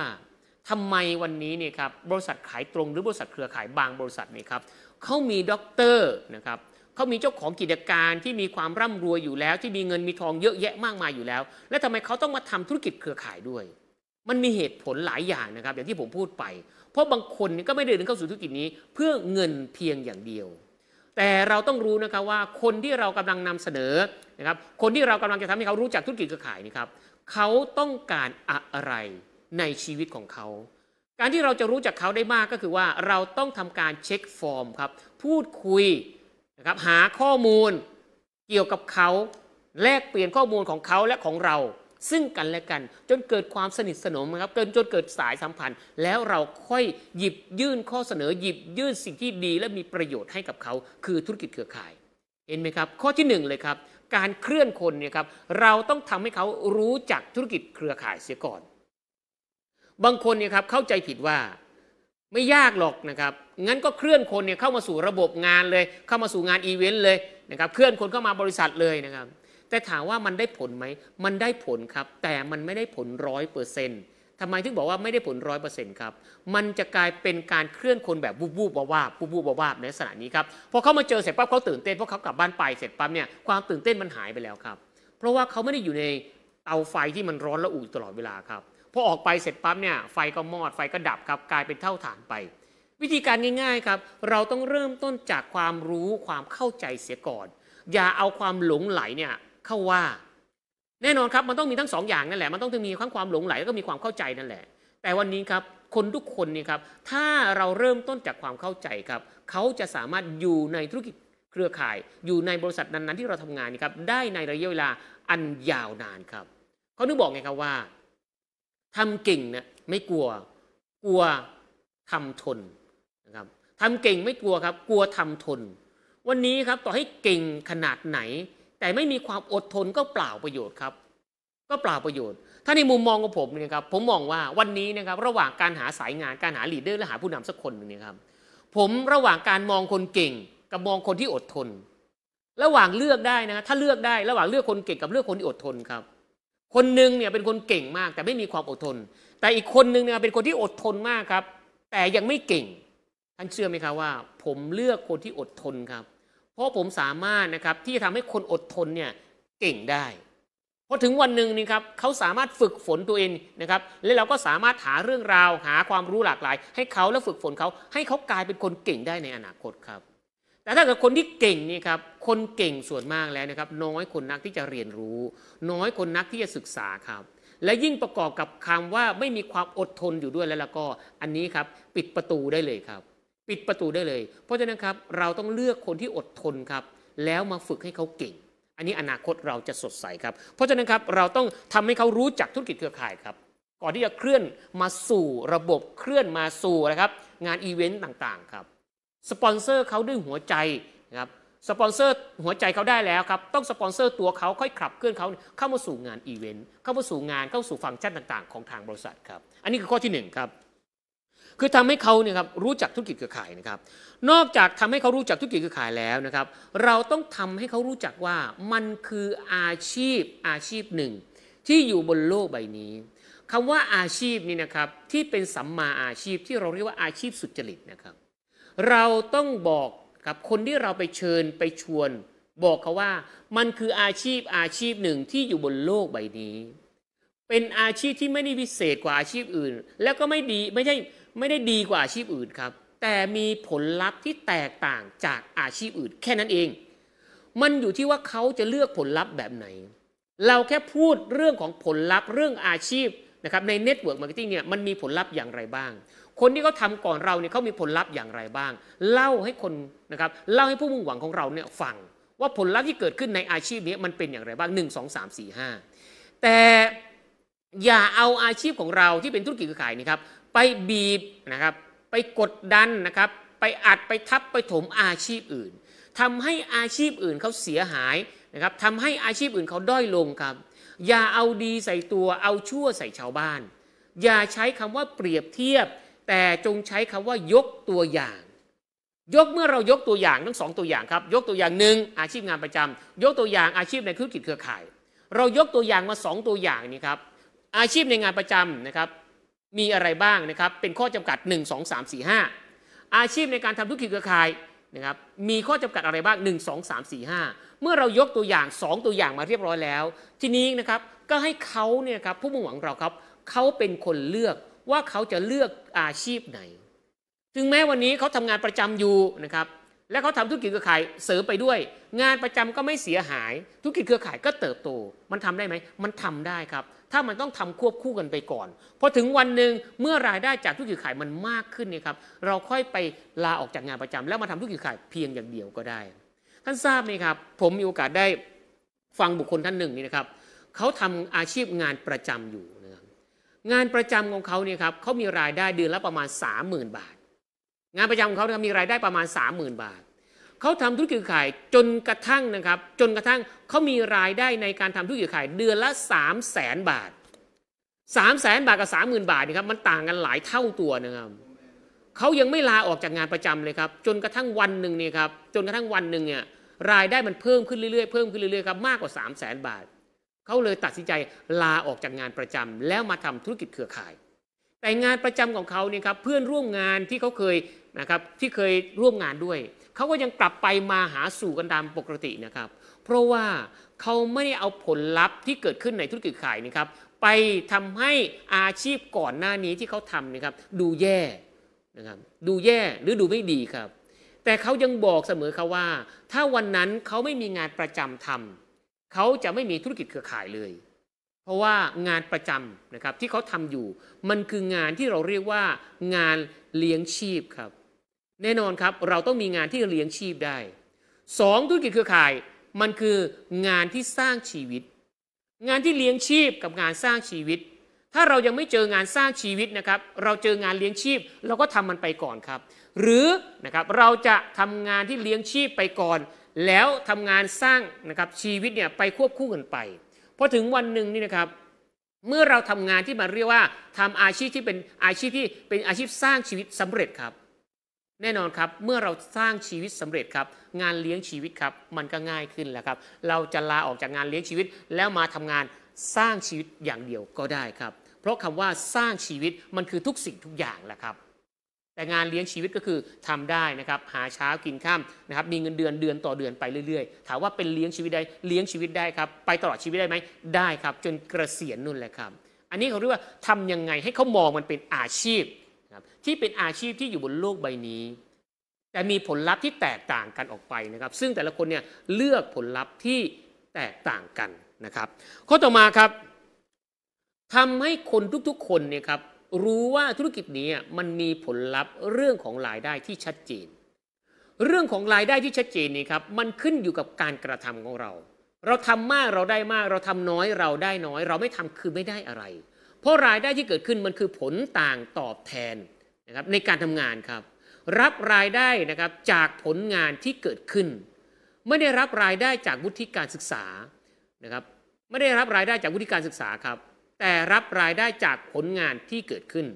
S1: ทำไมวันนี้เนี่ยครับบริษัทขายตรงหรือบริษัทเครือข่ายบางบริษัทเนี่ยครับเขามีด็อกเตอร์นะครับเขามีเจ้าของกิจการที่มีความร่ำรวยอยู่แล้ว ที่มีเงินมีทองเยอะแยะมากมายอยู่แล้ว และทำไมเขาต้องมาทำธุรกิจเครือข่ายด้วย มันมีเหตุผลหลายอย่างนะครับ อย่างที่ผมพูดไป เพราะบางคนก็ไม่ได้เดินเข้าสู่ธุรกิจนี้ เพื่อเงินเพียงอย่างเดียว แต่เราต้องรู้นะครับว่าคนที่เรากำลังนำเสนอนะครับ คนที่เรากำลังจะทำให้เขารู้จักธุรกิจเครือข่ายนี่ครับเขาต้องการอะไรในชีวิตของเขา การที่เราจะรู้จักเขาได้มากก็คือว่าเราต้องทำการเช็คฟอร์มครับ พูดคุยนะครับหาข้อมูลเกี่ยวกับเขาแลกเปลี่ยนข้อมูลของเขาและของเรา ซึ่งกันและกัน จนเกิดความสนิทสนมครับจนจนเกิดสายสัมพันธ์ แล้วเราค่อยหยิบยื่นข้อเสนอหยิบยื่นสิ่งที่ดีและมีประโยชน์ให้กับเขา คือธุรกิจเครือข่ายเห็นไหมครับ ข้อที่หนึ่งเลยครับ การเคลื่อนคนเนี่ยครับเราต้องทำให้เขารู้จักธุรกิจเครือข่ายเสียก่อน บางคนเนี่ยครับเข้าใจผิดว่าไม่ยากหรอกนะครับ งั้นก็เคลื่อนคนเนี่ยเข้ามาสู่ระบบงานเลย เข้ามาสู่งานอีเวนต์เลยนะครับ เคลื่อนคนเข้ามาบริษัทเลยนะครับ แต่ถามว่ามันได้ผลไหม มันได้ผลครับ แต่มันไม่ได้ผลร้อยเปอร์เซ็นต์ทำไมถึงบอกว่าไม่ได้ผลร้อยเปอร์เซ็นต์ครับ มันจะกลายเป็นการเคลื่อนคนแบบวูบวูบวาบวูบวูบวาบในลักษณะนี้ครับ พอเขามาเจอเสร็จปั๊บเขาตื่นเต้นเพราะเขากลับบ้านไปเสร็จปั๊บเนี่ยความตื่นเต้นมันหายไปแล้วครับ เพราะว่าเขาไม่ได้อยู่ในเตาไฟที่มันร้อนและอุ่นตลอดเวลาครับ พอออกไปเสร็จปั๊บเนี่ยไฟก็มอดไฟก็ดับครับกลายเป็นเท่าฐานไป วิธีการง่ายๆครับ เราต้องเริ่มต้นจากความรู้ความเข้าใจเสียก่อน อย่าเอาความหลงไหลเนี่ย เข้าว่า แน่นอนครับมันต้องมีทั้งสองอย่างนั่นแหละมันต้องมีทั้งความหลงไหลแล้วก็มีความเข้าใจนั่นแหละ แต่วันนี้ครับคนทุกคนนี่ครับถ้าเราเริ่มต้นจากความเข้าใจครับเขาจะสามารถอยู่ในธุรกิจเครือข่าย อยู่ในบริษัทนั้นๆที่เราทำงานนี่ครับได้ในระยะเวลาอันยาวนานครับเขานึกบอกไงครับว่าทำเก่งเนี่ยไม่กลัว กลัวทำทนนะครับทำเก่งไม่กลัวครับ กลัวทำทน วันนี้ครับต่อให้เก่งขนาดไหน แต่ไม่มีความอดทนก็เปล่าประโยชน์ครับ ก็เปล่าประโยชน์ ถ้าในมุมมองของผมเนี่ยครับผมมองว่าวันนี้นะครับระหว่างการหาสายงานการหาลีดเดอร์และหาผู้นำสักคนหนึ่งเนี่ยครับผมระหว่างการมองคนเก่ง กับมองคนที่อดทน ระหว่างเลือกได้นะถ้าเลือกได้ระหว่างเลือกคนเก่งกับเลือกคนที่อดทนครับ คนหนึ่งเนี่ยเป็นคนเก่งมาก แต่ไม่มีความอดทน แต่อีกคนหนึ่งเนี่ยเป็นคนที่อดทนมากครับ แต่ยังไม่เก่งท่านเชื่อไหมครับว่า ผมเลือกคนที่อดทนครับ เพราะผมสามารถนะครับที่จะทำให้คนอดทนเนี่ยเก่งได้พอถึงวันหนึ่งนี่ครับเขาสามารถฝึกฝนตัวเองนะครับและเราก็สามารถหาเรื่องราวหาความรู้หลากหลาย ให้เขาแล้วฝึกฝนเขาให้เขากลายเป็นคนเก่งได้ในอนาคตครับ แต่ถ้าเกิดคนที่เก่งนี่ครับคนเก่งส่วนมากแล้วนะครับ น้อยคนนักที่จะเรียนรู้ น้อยคนนักที่จะศึกษาครับ และยิ่งประกอบกับคำว่าไม่มีความอดทนอยู่ด้วยแล้วก็ อันนี้ครับปิดประตูได้เลยครับ ปิดประตูได้เลย เพราะฉะนั้นครับเราต้องเลือกคนที่อดทนครับ แล้วมาฝึกให้เขาเก่ง อันนี้อนาคตเราจะสดใสครับ เพราะฉะนั้นครับเราต้องทำให้เขารู้จักธุรกิจเครือข่ายครับ ก่อนที่จะเคลื่อนมาสู่ระบบเคลื่อนมาสู่นะครับ งานอีเวนต์ต่างๆครับสปอนเซอร์เขาด้วยหัวใจนะครับสปอนเซอร์หัวใจเขาได้แล้วครับ ต้องสปอนเซอร์ตัวเขาค่อยขับเคลื่อนเขาเข้ามาสู่งานอีเวนต์เข้ามาสู่งานเข้าสู่ฟังก์ชันต่าง ๆ ของทางบริษัทครับ อันนี้คือข้อที่หนึ่งครับ คือทำให้เขาเนี่ยครับรู้จักธุรกิจเครือข่ายนะครับ นอกจากทำให้เขารู้จักธุรกิจเครือข่ายแล้วนะครับ เราต้องทำให้เขารู้จักว่ามันคืออาชีพอาชีพหนึ่ง ที่อยู่บนโลกใบนี้คำว่าอาชีพนี่นะครับที่เป็นสัมมาอาชีพที่เราเรียกว่าอาชีพสุจริตนะครับ เราต้องบอกกับคนที่เราไปเชิญไปชวน บอกเขาว่ามันคืออาชีพอาชีพหนึ่งที่อยู่บนโลกใบนี้ เป็นอาชีพที่ไม่ได้พิเศษกว่าอาชีพอื่น แล้วก็ไม่ดีไม่ใช่ ไม่ได้ดีกว่าอาชีพอื่นครับ แต่มีผลลัพธ์ที่แตกต่างจากอาชีพอื่น แค่นั้นเอง มันอยู่ที่ว่าเขาจะเลือกผลลัพธ์แบบไหน เราแค่พูดเรื่องของผลลัพธ์เรื่องอาชีพนะครับใน network marketing เนี่ยมันมีผลลัพธ์อย่างไรบ้าง คนที่เขาทำก่อนเราเนี่ยเขามีผลลัพธ์อย่างไรบ้าง เล่าให้คนนะครับเล่าให้ผู้มุ่งหวังของเราเนี่ยฟังว่าผลลัพธ์ที่เกิดขึ้นในอาชีพนี้มันเป็นอย่างไรบ้าง 1 2 3 4 5 แต่อย่าเอาอาชีพของเราที่เป็นธุรกิจขายนี่ครับ ไปบีบนะครับไปกดดันนะครับไปอัดไปทับไปถมอาชีพอื่นทำให้อาชีพอื่นเขาเสียหายนะครับทำให้อาชีพอื่นเขาด้อยลงครับ อย่าเอาดีใส่ตัวเอาชั่วใส่ชาวบ้าน อย่าใช้คำว่าเปรียบเทียบ แต่จงใช้คำว่ายกตัวอย่างยกเมื่อเรายกตัวอย่างทั้งสองตัวอย่างครับ ยกตัวอย่างหนึ่งอาชีพงานประจำยกตัวอย่างอาชีพในธุรกิจเครือข่าย เรายกตัวอย่างมาสองตัวอย่างนี้ครับอาชีพในงานประจำนะครับ มีอะไรบ้างนะครับ เป็นข้อจำกัด 1 2 3 4 5 อาชีพในการทำธุรกิจเครือข่ายนะครับมีข้อจำกัดอะไรบ้าง 1 2 3 4 5 เมื่อเรายกตัวอย่าง 2 ตัวอย่างมาเรียบร้อยแล้ว ทีนี้นะครับก็ให้เขาเนี่ยครับผู้มุ่งหวังเราครับเขาเป็นคนเลือกว่าเขาจะเลือกอาชีพไหน ถึงแม้วันนี้เขาทำงานประจำอยู่นะครับ และเขาทำธุรกิจเครือข่ายเสริมไปด้วย งานประจำก็ไม่เสียหาย ธุรกิจเครือข่ายก็เติบโต มันทำได้ไหม มันทำได้ครับ ถ้ามันต้องทำควบคู่กันไปก่อนพอถึงวันหนึ่งเมื่อรายได้จากธุรกิจขายมันมากขึ้นเนี่ยครับเราค่อยไปลาออกจากงานประจำแล้วมาทำธุรกิจขายเพียงอย่างเดียวก็ได้ ท่านทราบไหมครับ ผมมีโอกาสได้ฟังบุคคลท่านหนึ่งนี่นะครับเขาทำอาชีพงานประจำอยู่นะครับงานประจำของเขาเนี่ยครับเขามีรายได้เดือนละประมาณ 30,000 บาท งานประจำของเขามีรายได้ประมาณ 30,000 บาท เขาทำธุรกิจขายจนกระทั่งนะครับ จนกระทั่งเขามีรายได้ในการทำธุรกิจขายเดือนละ 3 0 0แสนบาท 3 0 0แสนบาทกับ 30,000 บาทนะครับมันต่างกันหลายเท่าตัวนะครับเขายังไม่ลาออกจากงานประจำเลยครับ จนกระทั่งวันหนึ่งเนี่ยครับจนกระทั่งวันหนึ่งเนี่ยรายได้มันเพิ่มขึ้นเรื่อยๆเพิ่มขึ้นเรื่อยๆครับมากกว่า 3 0 0แสนบาทเขาเลยตัดสินใจลาออกจากงานประจำแล้วมาทำธุรกิจเครือข่าย แต่งานประจำของเขาเนี่ยครับเพื่อนร่วมงานที่เขาเคย นะครับที่เคยร่วมงานด้วย เขาก็ยังกลับไปมาหาสู่กันตามปกตินะครับ เพราะว่าเขาไม่ได้เอาผลลัพธ์ที่เกิดขึ้นในธุรกิจขายนะครับ ไปทำให้อาชีพก่อนหน้านี้ที่เขาทำนะครับดูแย่นะครับดูแย่หรือดูไม่ดีครับ แต่เขายังบอกเสมอเขาว่า ถ้าวันนั้นเขาไม่มีงานประจำทำเขาจะไม่มีธุรกิจเครือข่ายเลย เพราะว่างานประจำนะครับที่เขาทำอยู่ มันคืองานที่เราเรียกว่างานเลี้ยงชีพครับ แน่นอนครับเราต้องมีงานที่เลี้ยงชีพได้สองธุรกิจเครือข่ายมันคืองานที่สร้างชีวิต งานที่เลี้ยงชีพกับงานสร้างชีวิต ถ้าเรายังไม่เจองานสร้างชีวิตนะครับ เราเจองานเลี้ยงชีพ เราก็ทำมันไปก่อนครับ หรือนะครับเราจะทำงานที่เลี้ยงชีพไปก่อน แล้วทำงานสร้างนะครับชีวิตเนี่ยไปควบคู่กันไปพอถึงวันหนึ่งนี่นะครับเมื่อเราทำงานที่มาเรียกว่าทำอาชีพที่เป็นอาชีพที่เป็นอาชีพสร้างชีวิตสำเร็จครับ แน่นอนครับ เมื่อเราสร้างชีวิตสำเร็จครับ งานเลี้ยงชีวิตครับ มันก็ง่ายขึ้นแล้วครับ เราจะลาออกจากงานเลี้ยงชีวิต แล้วมาทำงานสร้างชีวิตอย่างเดียวก็ได้ครับ เพราะคำว่าสร้างชีวิตมันคือทุกสิ่งทุกอย่างแหละครับแต่งานเลี้ยงชีวิตก็คือทำได้นะครับ หาเช้ากินข้ามนะครับ มีเงินเดือนเดือนต่อเดือนไปเรื่อยๆ ถามว่าเป็นเลี้ยงชีวิตได้เลี้ยงชีวิตได้ครับ ไปตลอดชีวิตได้ไหมได้ครับ จนเกษียณนู่นแหละครับ อันนี้เขาเรียกว่าทำยังไงให้เขามองมันเป็นอาชีพ ครับที่เป็นอาชีพที่อยู่บนโลกใบนี้ แต่มีผลลัพธ์ที่แตกต่างกันออกไปนะครับ ซึ่งแต่ละคนเนี่ยเลือกผลลัพธ์ที่แตกต่างกันนะครับ ข้อต่อมาครับทำให้คนทุกๆ คนเนี่ยครับรู้ว่าธุรกิจนี้มันมีผลลัพธ์เรื่องของรายได้ที่ชัดเจน เรื่องของรายได้ที่ชัดเจนนี่ครับมันขึ้นอยู่กับการกระทำของเรา เราทำมากเราได้มาก เราทำน้อยเราได้น้อย เราไม่ทำคือไม่ได้อะไร เพราะรายได้ที่เกิดขึ้นมันคือผลต่างตอบแทนนะครับในการทำงานครับ รับรายได้นะครับจากผลงานที่เกิดขึ้น ไม่ได้รับรายได้จากวุฒิการศึกษานะครับ ไม่ได้รับรายได้จากวุฒิการศึกษาครับ แต่รับรายได้จากผลงานที่เกิดขึ้น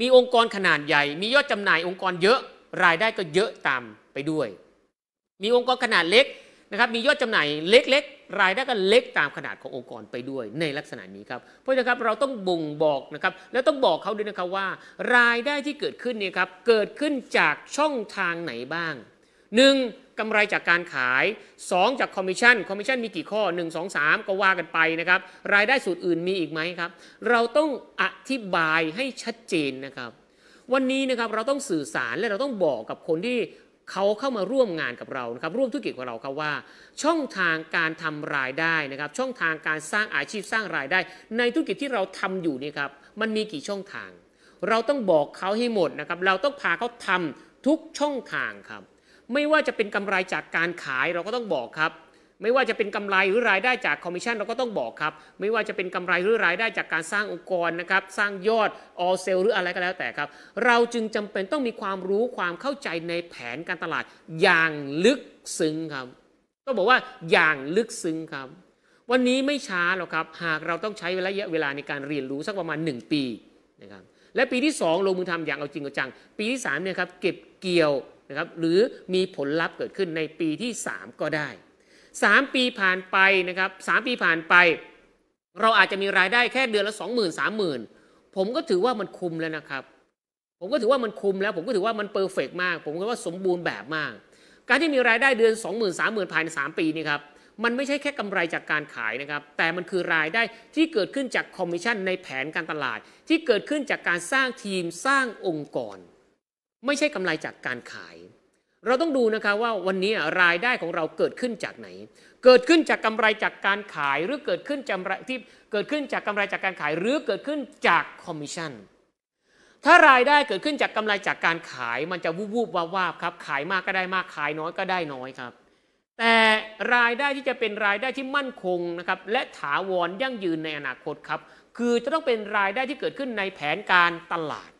S1: มีองค์กรขนาดใหญ่ มียอดจำหน่ายองค์กรเยอะรายได้ก็เยอะตามไปด้วย มีองค์กรขนาดเล็ก นะครับมียอดจำหน่ายเล็กๆ รายได้ก็เล็กตามขนาดขององค์กรไปด้วยในลักษณะนี้ครับเพราะฉะนั้นครับเราต้องบ่งบอกนะครับแล้วต้องบอกเขาด้วยนะครับว่า รายได้ที่เกิดขึ้นเนี่ยครับเกิดขึ้นจากช่องทางไหนบ้าง 1. กำไรจากการขาย 2. จากคอมมิชชั่นคอมมิชชั่นมีกี่ข้อ 1 2 3 ก็ว่ากันไปนะครับรายได้สูตรอื่นมีอีกไหมครับเราต้องอธิบายให้ชัดเจนนะครับวันนี้นะครับเราต้องสื่อสารและเราต้องบอกกับคนที่ เขาเข้ามาร่วมงานกับเรานะครับร่วมธุรกิจกับเราครับว่า ช่องทางการทำรายได้นะครับ ช่องทางการสร้างอาชีพสร้างรายได้ ในธุรกิจที่เราทำอยู่นี่ครับมันมีกี่ช่องทาง เราต้องบอกเขาให้หมดนะครับ เราต้องพาเขาทำทุกช่องทางครับ ไม่ว่าจะเป็นกำไรจากการขายเราก็ต้องบอกครับ ไม่ว่าจะเป็นกำไรหรือรายได้จากคอมมิชชั่นเราก็ต้องบอกครับ ไม่ว่าจะเป็นกำไรหรือรายได้จากการสร้างองค์กรนะครับสร้างยอด all sale หรืออะไรก็แล้วแต่ครับ เราจึงจำเป็นต้องมีความรู้ความเข้าใจในแผนการตลาดอย่างลึกซึ้งครับต้องบอกว่าอย่างลึกซึ้งครับ วันนี้ไม่ช้าหรอกครับ หากเราต้องใช้ระยะเวลาในการเรียนรู้สักประมาณ 1 ปีนะครับและปีที่ 2 ลงมือทำอย่างเอาจริงเอาจัง ปีที่3เนี่ยครับเก็บเกี่ยวนะครับหรือมีผลลัพธ์เกิดขึ้นในปีที่ 3 ก็ได้ 3 ปีผ่านไปนะครับ3ปีผ่านไป เราอาจจะมีรายได้แค่เดือนละ 20,000 30,000ผมก็ถือว่ามันคุ้มแล้วนะครับ ผมก็ถือว่ามันคุ้มแล้ว ผมก็ถือว่ามันเพอร์เฟกมาก ผมก็ว่าสมบูรณ์แบบมาก การที่มีรายได้เดือน 20,000 30,000 ภายใน 3 ปีนี่ครับมันไม่ใช่แค่กำไรจากการขายนะครับ แต่มันคือรายได้ที่เกิดขึ้นจากคอมมิชชั่นในแผนการตลาด ที่เกิดขึ้นจากการสร้างทีมสร้างองค์กร ไม่ใช่กำไรจากการขาย เราต้องดูนะคะว่าวันนี้รายได้ของเราเกิดขึ้นจากไหน เกิดขึ้นจากกำไรจากการขายหรือเกิดขึ้นจากที่เกิดขึ้นจากกำไรจากการขาย หรือเกิดขึ้นจากคอมมิชชั่นถ้ารายได้เกิดขึ้นจากกำไรจากการขายมันจะวูบวูบวาบวาบครับขายมากก็ได้มากขายน้อยก็ได้น้อยครับ แต่รายได้ที่จะเป็นรายได้ที่มั่นคงนะครับและถาวรยั่งยืนในอนาคตครับ คือจะต้องเป็นรายได้ที่เกิดขึ้นในแผนการตลาด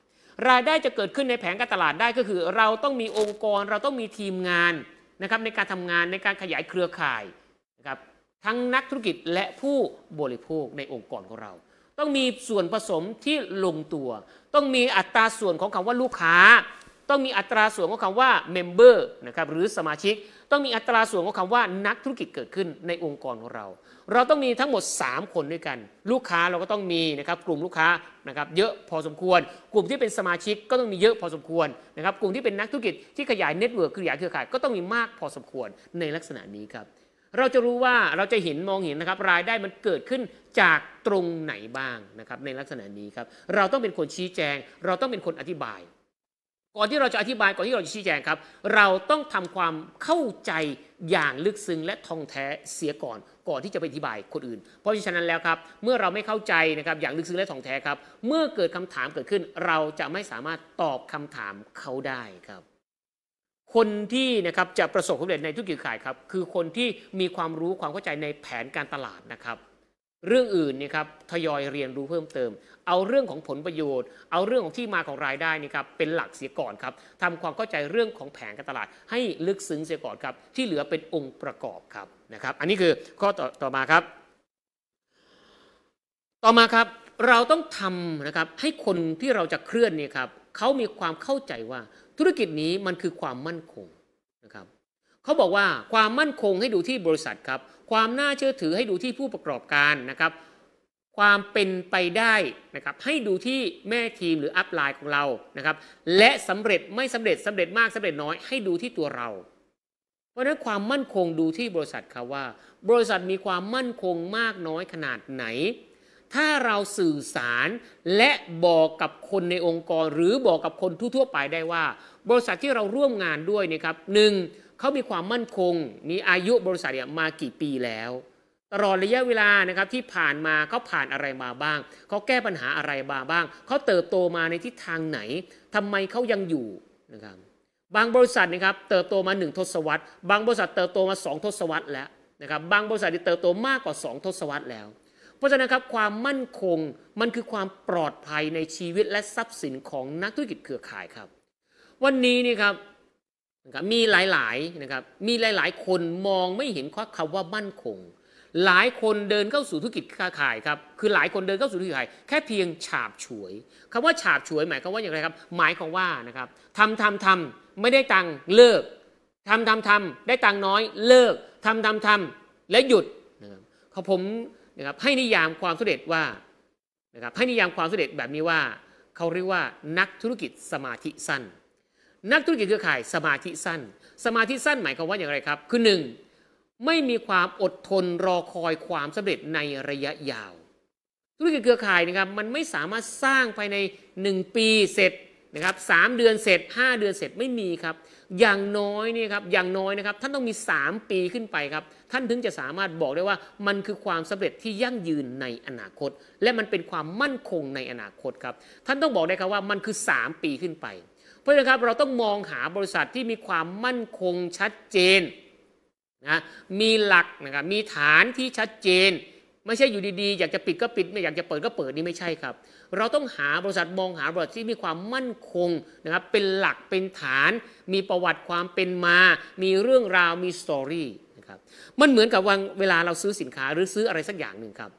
S1: รายได้จะเกิดขึ้นในแผนการตลาดได้ก็คือ เราต้องมีองค์กรเราต้องมีทีมงานนะครับในการทำงานในการขยายเครือข่ายนะครับทั้งนักธุรกิจและผู้บริโภคในองค์กรของเรา ต้องมีส่วนผสมที่ลงตัว ต้องมีอัตราส่วนของคำว่าลูกค้า ต้องมีอัตราส่วนของคำว่า member นะครับหรือสมาชิก ต้องมีอัตราส่วนของคำว่านักธุรกิจเกิดขึ้นในองค์กรของเรา เราต้องมีทั้งหมด 3 คนด้วยกัน ลูกค้าเราก็ต้องมีนะครับกลุ่มลูกค้านะครับเยอะพอสมควร กลุ่มที่เป็นสมาชิกก็ต้องมีเยอะพอสมควรนะครับกลุ่มที่เป็นนักธุรกิจที่ขยาย network ขยายเครือข่ายก็ต้องมีมากพอสมควรในลักษณะนี้ครับเราจะรู้ว่าเราจะเห็นมองเห็นนะครับรายได้มันเกิดขึ้นจากตรงไหนบ้างนะครับในลักษณะนี้ครับเราต้องเป็นคนชี้แจง เราต้องเป็นคนอธิบาย ก่อนที่เราจะอธิบายก่อนที่เราจะชี้แจงครับ เราต้องทำความเข้าใจอย่างลึกซึ้งและท่องแท้เสียก่อน ก่อนที่จะไปอธิบายคนอื่น เพราะฉะนั้นแล้วครับ เมื่อเราไม่เข้าใจนะครับอย่างลึกซึ้งและท่องแท้ครับ เมื่อเกิดคำถามเกิดขึ้น เราจะไม่สามารถตอบคำถามเขาได้ครับ คนที่นะครับจะประสบความสำเร็จในธุรกิจขายครับ คือคนที่มีความรู้ความเข้าใจในแผนการตลาดนะครับ เรื่องอื่นนี่ครับทยอยเรียนรู้เพิ่มเติม เอาเรื่องของผลประโยชน์ เอาเรื่องของที่มาของรายได้นี่ครับเป็นหลักเสียก่อนครับทำความเข้าใจเรื่องของแผนการตลาด ให้ลึกซึ้งเสียก่อนครับ ที่เหลือเป็นองค์ประกอบครับนะครับ อันนี้คือข้อต่อต่อมาครับ ต่อมาครับเราต้องทำนะครับให้คนที่เราจะเคลื่อนเนี่ยครับเขามีความเข้าใจว่าธุรกิจนี้มันคือความมั่นคงนะครับเขาบอกว่าความมั่นคงให้ดูที่บริษัทครับ ความน่าเชื่อถือให้ดูที่ผู้ประกอบการนะครับ ความเป็นไปได้นะครับ ให้ดูที่แม่ทีมหรืออัพไลน์ของเรานะครับ และสำเร็จไม่สำเร็จสำเร็จมากสำเร็จน้อยให้ดูที่ตัวเรา เพราะฉะนั้นความมั่นคงดูที่บริษัทครับว่า บริษัทมีความมั่นคงมากน้อยขนาดไหน ถ้าเราสื่อสารและบอกกับคนในองค์กร หรือบอกกับคนทั่วๆไปได้ว่า บริษัทที่เราร่วมงานด้วยนะครับหนึ่ง เขามีความมั่นคง มีอายุบริษัทเนี่ยมากี่ปีแล้ว ตลอดระยะเวลานะครับที่ผ่านมาเขาผ่านอะไรมาบ้าง เขาแก้ปัญหาอะไรมาบ้าง เขาเติบโตมาในทิศทางไหนทำไมเขายังอยู่นะครับบางบริษัทนะครับเติบโตมา 1 ทศวรรษ บางบริษัทเติบโตมา 2 ทศวรรษแล้วนะครับบางบริษัทที่เติบโตมากกว่า 2 ทศวรรษแล้ว เพราะฉะนั้นครับความมั่นคงมันคือความปลอดภัยในชีวิตและทรัพย์สินของนักธุรกิจเครือข่ายครับ วันนี้นี่ครับ นะครับมีหลายๆนะครับมีหลายๆ คนมองไม่เห็นคำว่ามั่นคง หลายคนเดินเข้าสู่ธุรกิจค้าขายครับคือหลายคนเดินเข้าสู่ธุรกิจขายแค่เพียงฉาบฉวยคำว่าฉาบฉวยหมายความว่าอย่างไรครับ หมายความว่านะครับทำทำทำไม่ได้ตังค์เลิกทำทำทำได้ตังค์น้อยเลิกทำทำทำและหยุดนะครับเขาผมนะครับให้นิยามความสำเร็จว่านะครับให้นิยามความสำเร็จแบบนี้ว่าเขาเรียกว่านักธุรกิจสมาธิสั้น นักธุรกิจเครือข่ายสมาธิสั้น สมาธิสั้นหมายความว่าอย่างไรครับ คือหนึ่งไม่มีความอดทนรอคอยความสำเร็จในระยะยาว ธุรกิจเครือข่ายนะครับมันไม่สามารถสร้างภายใน 1 ปีเสร็จนะครับสเดือนเสร็จ 5 เดือนเสร็จไม่มีครับ อย่างน้อยนี่ครับอย่างน้อยนะครับท่านต้องมี 3 ปีขึ้นไปครับ ท่านถึงจะสามารถบอกได้ว่ามันคือความสำเร็จที่ยั่งยืนในอนาคต และมันเป็นความมั่นคงในอนาคตครับท่านต้องบอกได้ครับว่ามันคือ 3 ปีขึ้นไป เพราะฉะนั้นครับเราต้องมองหาบริษัทที่มีความมั่นคงชัดเจนนะมีหลักนะครับมีฐานที่ชัดเจน ไม่ใช่อยู่ดีๆ อยากจะปิดก็ปิดไม่อยากจะเปิดก็เปิดนี่ไม่ใช่ครับ เราต้องหาบริษัทมองหาบริษัทที่มีความมั่นคงนะครับเป็นหลักเป็นฐาน มีประวัติความเป็นมา มีเรื่องราวมี story นะครับมันเหมือนกับวันเวลาเราซื้อสินค้าหรือซื้ออะไรสักอย่างหนึ่งครับ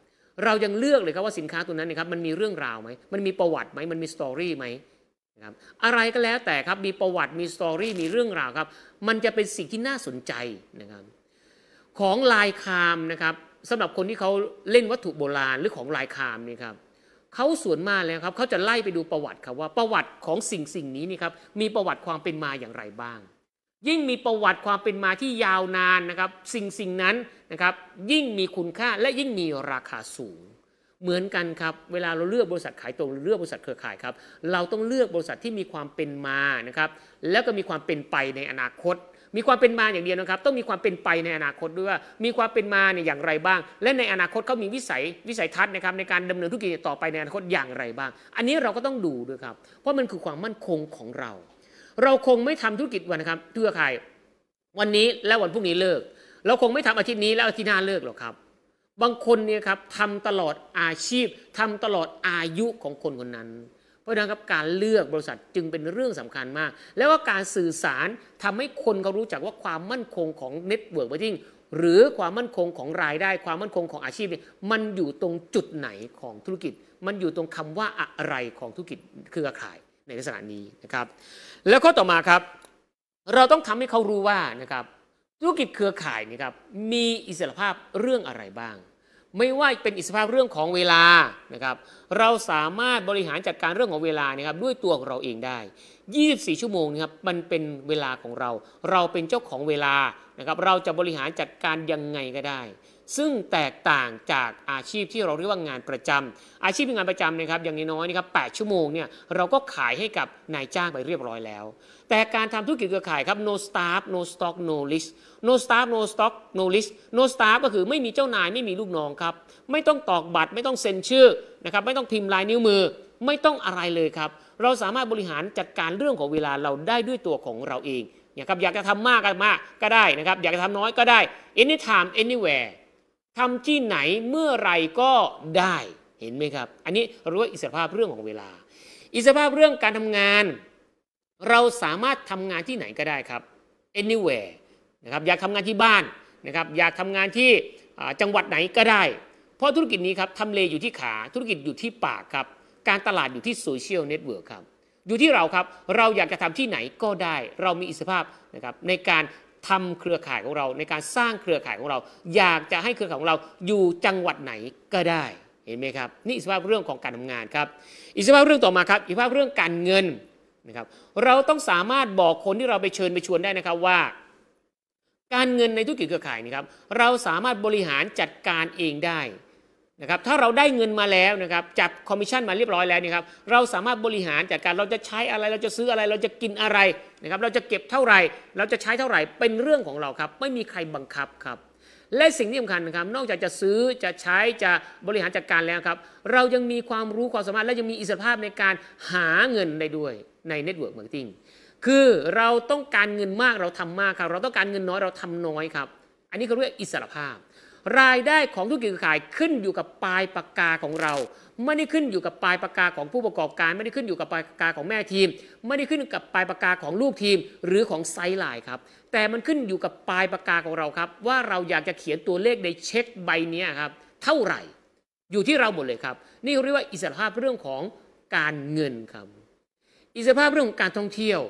S1: เรายังเลือกเลยครับว่าสินค้าตัวนั้นนะครับมันมีเรื่องราวไหมมันมีประวัติไหมมันมี story ไหม นะครับอะไรก็แล้วแต่ครับมีประวัติมี story มีเรื่องราวครับ มันจะเป็นสิ่งที่น่าสนใจนะครับของลายครามนะครับสำหรับคนที่เขาเล่นวัตถุโบราณหรือของลายครามนี่ครับเขาส่วนมากแล้วครับเขาจะไล่ไปดูประวัติครับว่าประวัติของสิ่งสิ่งนี้นี่ครับมีประวัติความเป็นมาอย่างไรบ้าง ยิ่งมีประวัติความเป็นมาที่ยาวนานนะครับ สิ่งสิ่งนั้นนะครับยิ่งมีคุณค่าและยิ่งมีราคาสูง เหมือนกันครับเวลาเราเลือกบริษัทขายตรงหรือเลือกบริษัทเครือข่ายครับเราต้องเลือกบริษัทที่มีความเป็นมานะครับแล้วก็มีความเป็นไปในอนาคต มีความเป็นมาอย่างเดียวนะครับ ต้องมีความเป็นไปในอนาคตด้วยว่ามีความเป็นมาเนี่ยอย่างไรบ้าง และในอนาคตเขามีวิสัยวิสัยทัศน์นะครับในการดำเนินธุรกิจต่อไปในอนาคตอย่างไรบ้าง อันนี้เราก็ต้องดูด้วยครับเพราะมันคือความมั่นคงของเรา เราคงไม่ทำธุรกิจวันนะครับเพื่อใครวันนี้และวันพรุ่งนี้เลิก เราคงไม่ทำอาทิตย์นี้แล้วอาทิตย์หน้าเลิกหรอกครับ บางคนเนี่ยครับทำตลอดอาชีพทำตลอดอายุของคนคนนั้น เพราะนั้นครับการเลือกบริษัทจึงเป็นเรื่องสำคัญมาก แล้วว่าการสื่อสารทำให้คนเขารู้จักว่าความมั่นคงของ network market หรือความมั่นคงของรายได้ ความมั่นคงของอาชีพ มันอยู่ตรงจุดไหนของธุรกิจ มันอยู่ตรงคำว่าอะไรของธุรกิจเครือข่ายในลักษณะนี้นะครับ แล้วก็ต่อมาครับ เราต้องทำให้เขารู้ว่านะครับ ธุรกิจเครือข่ายนี่ครับมีอิสรภาพเรื่องอะไรบ้าง ไม่ว่าเป็นอิสรภาพเรื่องของเวลานะครับเราสามารถบริหารจัดการเรื่องของเวลานะครับด้วยตัวของเราเองได้ 24 ชั่วโมงนะครับมันเป็นเวลาของเรา เราเป็นเจ้าของเวลานะครับเราจะบริหารจัดการยังไงก็ได้ ซึ่งแตกต่างจากอาชีพที่เราเรียกว่างานประจำอาชีพเป็นงานประจำนะครับอย่างน้อยๆนะครับ8ชั่วโมงเนี่ยเราก็ขายให้กับนายจ้างไปเรียบร้อยแล้ว แต่การทำธุรกิจเครือข่ายครับ no staff no stock no list no staff no stock no list no staff ก็คือไม่มีเจ้านายไม่มีลูกน้องครับ ไม่ต้องตอกบัตรไม่ต้องเซ็นชื่อนะครับไม่ต้องพิมพ์ลายนิ้วมือไม่ต้องอะไรเลยครับ เราสามารถบริหารจัดการเรื่องของเวลาเราได้ด้วยตัวของเราเองนะครับอยากจะทำมากก็มากก็ได้นะครับ อยากจะทำน้อยก็ได้ anytime anywhere ทำที่ไหนเมื่อไรก็ได้เห็นไหมครับ อันนี้เรียกว่าอิสรภาพเรื่องของเวลา อิสรภาพเรื่องการทำงาน เราสามารถทำงานที่ไหนก็ได้ครับ anywhere นะครับอยากทำงานที่บ้านนะครับอยากทำงานที่จังหวัดไหนก็ได้ เพราะธุรกิจนี้ครับทำเลอยู่ที่ขาธุรกิจอยู่ที่ปากครับ การตลาดอยู่ที่ social network ครับอยู่ที่เราครับ เราอยากจะทำที่ไหนก็ได้ เรามีอิสรภาพนะครับในการ ทำเครือข่ายของเรา ในการสร้างเครือข่ายของเรา อยากจะให้เครือข่ายของเราอยู่จังหวัดไหนก็ได้เห็นไหมครับนี่อิสรภาพเรื่องของการทำงานครับ อิสรภาพเรื่องต่อมาครับ อิสรภาพเรื่องการเงินนะครับเราต้องสามารถบอกคนที่เราไปเชิญไปชวนได้นะครับว่า การเงินในธุรกิจเครือข่ายนี่ครับเราสามารถบริหารจัดการเองได้ นะครับถ้าเราได้เงินมาแล้วนะครับจับคอมมิชชั่นมาเรียบร้อยแล้วนี่ครับเราสามารถบริหารจัดการเราจะใช้อะไรเราจะซื้ออะไรเราจะกินอะไรนะครับเราจะเก็บเท่าไหร่ เราจะใช้เท่าไหร่เป็นเรื่องของเราครับ ไม่มีใครบังคับครับ และสิ่งที่สำคัญนะครับ นอกจากจะซื้อจะใช้จะบริหารจัดการแล้วครับ เรายังมีความรู้ความสามารถและยังมีอิสรภาพในการหาเงินได้ด้วยใน Network Marketing คือเราต้องการเงินมากเราทำมากครับ เราต้องการเงินน้อยเราทำน้อยครับ อันนี้เขาเรียกอิสรภาพ รายได้ของธุรกิจขายขึ้นอยู่กับปลายปากกาของเรา ไม่ได้ขึ้นอยู่กับปลายปากกาของผู้ประกอบการ ไม่ได้ขึ้นอยู่กับปลายปากกาของแม่ทีม ไม่ได้ขึ้นกับปลายปากกาของลูกทีม หรือของไซด์ไลน์ครับแต่มันขึ้นอยู่กับปลายปากกาของเราครับ ว่าเราอยากจะเขียนตัวเลขในเช็คใบนี้ครับเท่าไหร่ อยู่ที่เราหมดเลยครับ นี่เรียกว่าอิสรภาพเรื่องของการเงินครับ อิสรภาพเรื่องของการท่องเที่ยว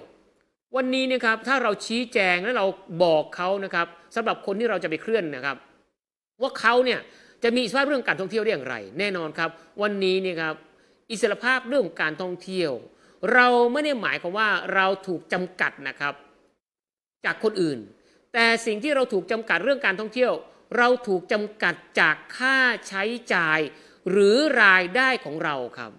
S1: วันนี้นะครับถ้าเราชี้แจงและเราบอกเขานะครับสำหรับคนที่เราจะไปเคลื่อนนะครับ ว่าเขาเนี่ยจะมีอิสรภาพเรื่องการท่องเที่ยวได้อย่างไร แน่นอนครับ วันนี้เนี่ยครับอิสรภาพเรื่องของการท่องเที่ยว เราไม่ได้หมายความว่าเราถูกจำกัดนะครับ จากคนอื่น แต่สิ่งที่เราถูกจำกัดเรื่องการท่องเที่ยว เราถูกจำกัดจากค่าใช้จ่าย หรือรายได้ของเราครับ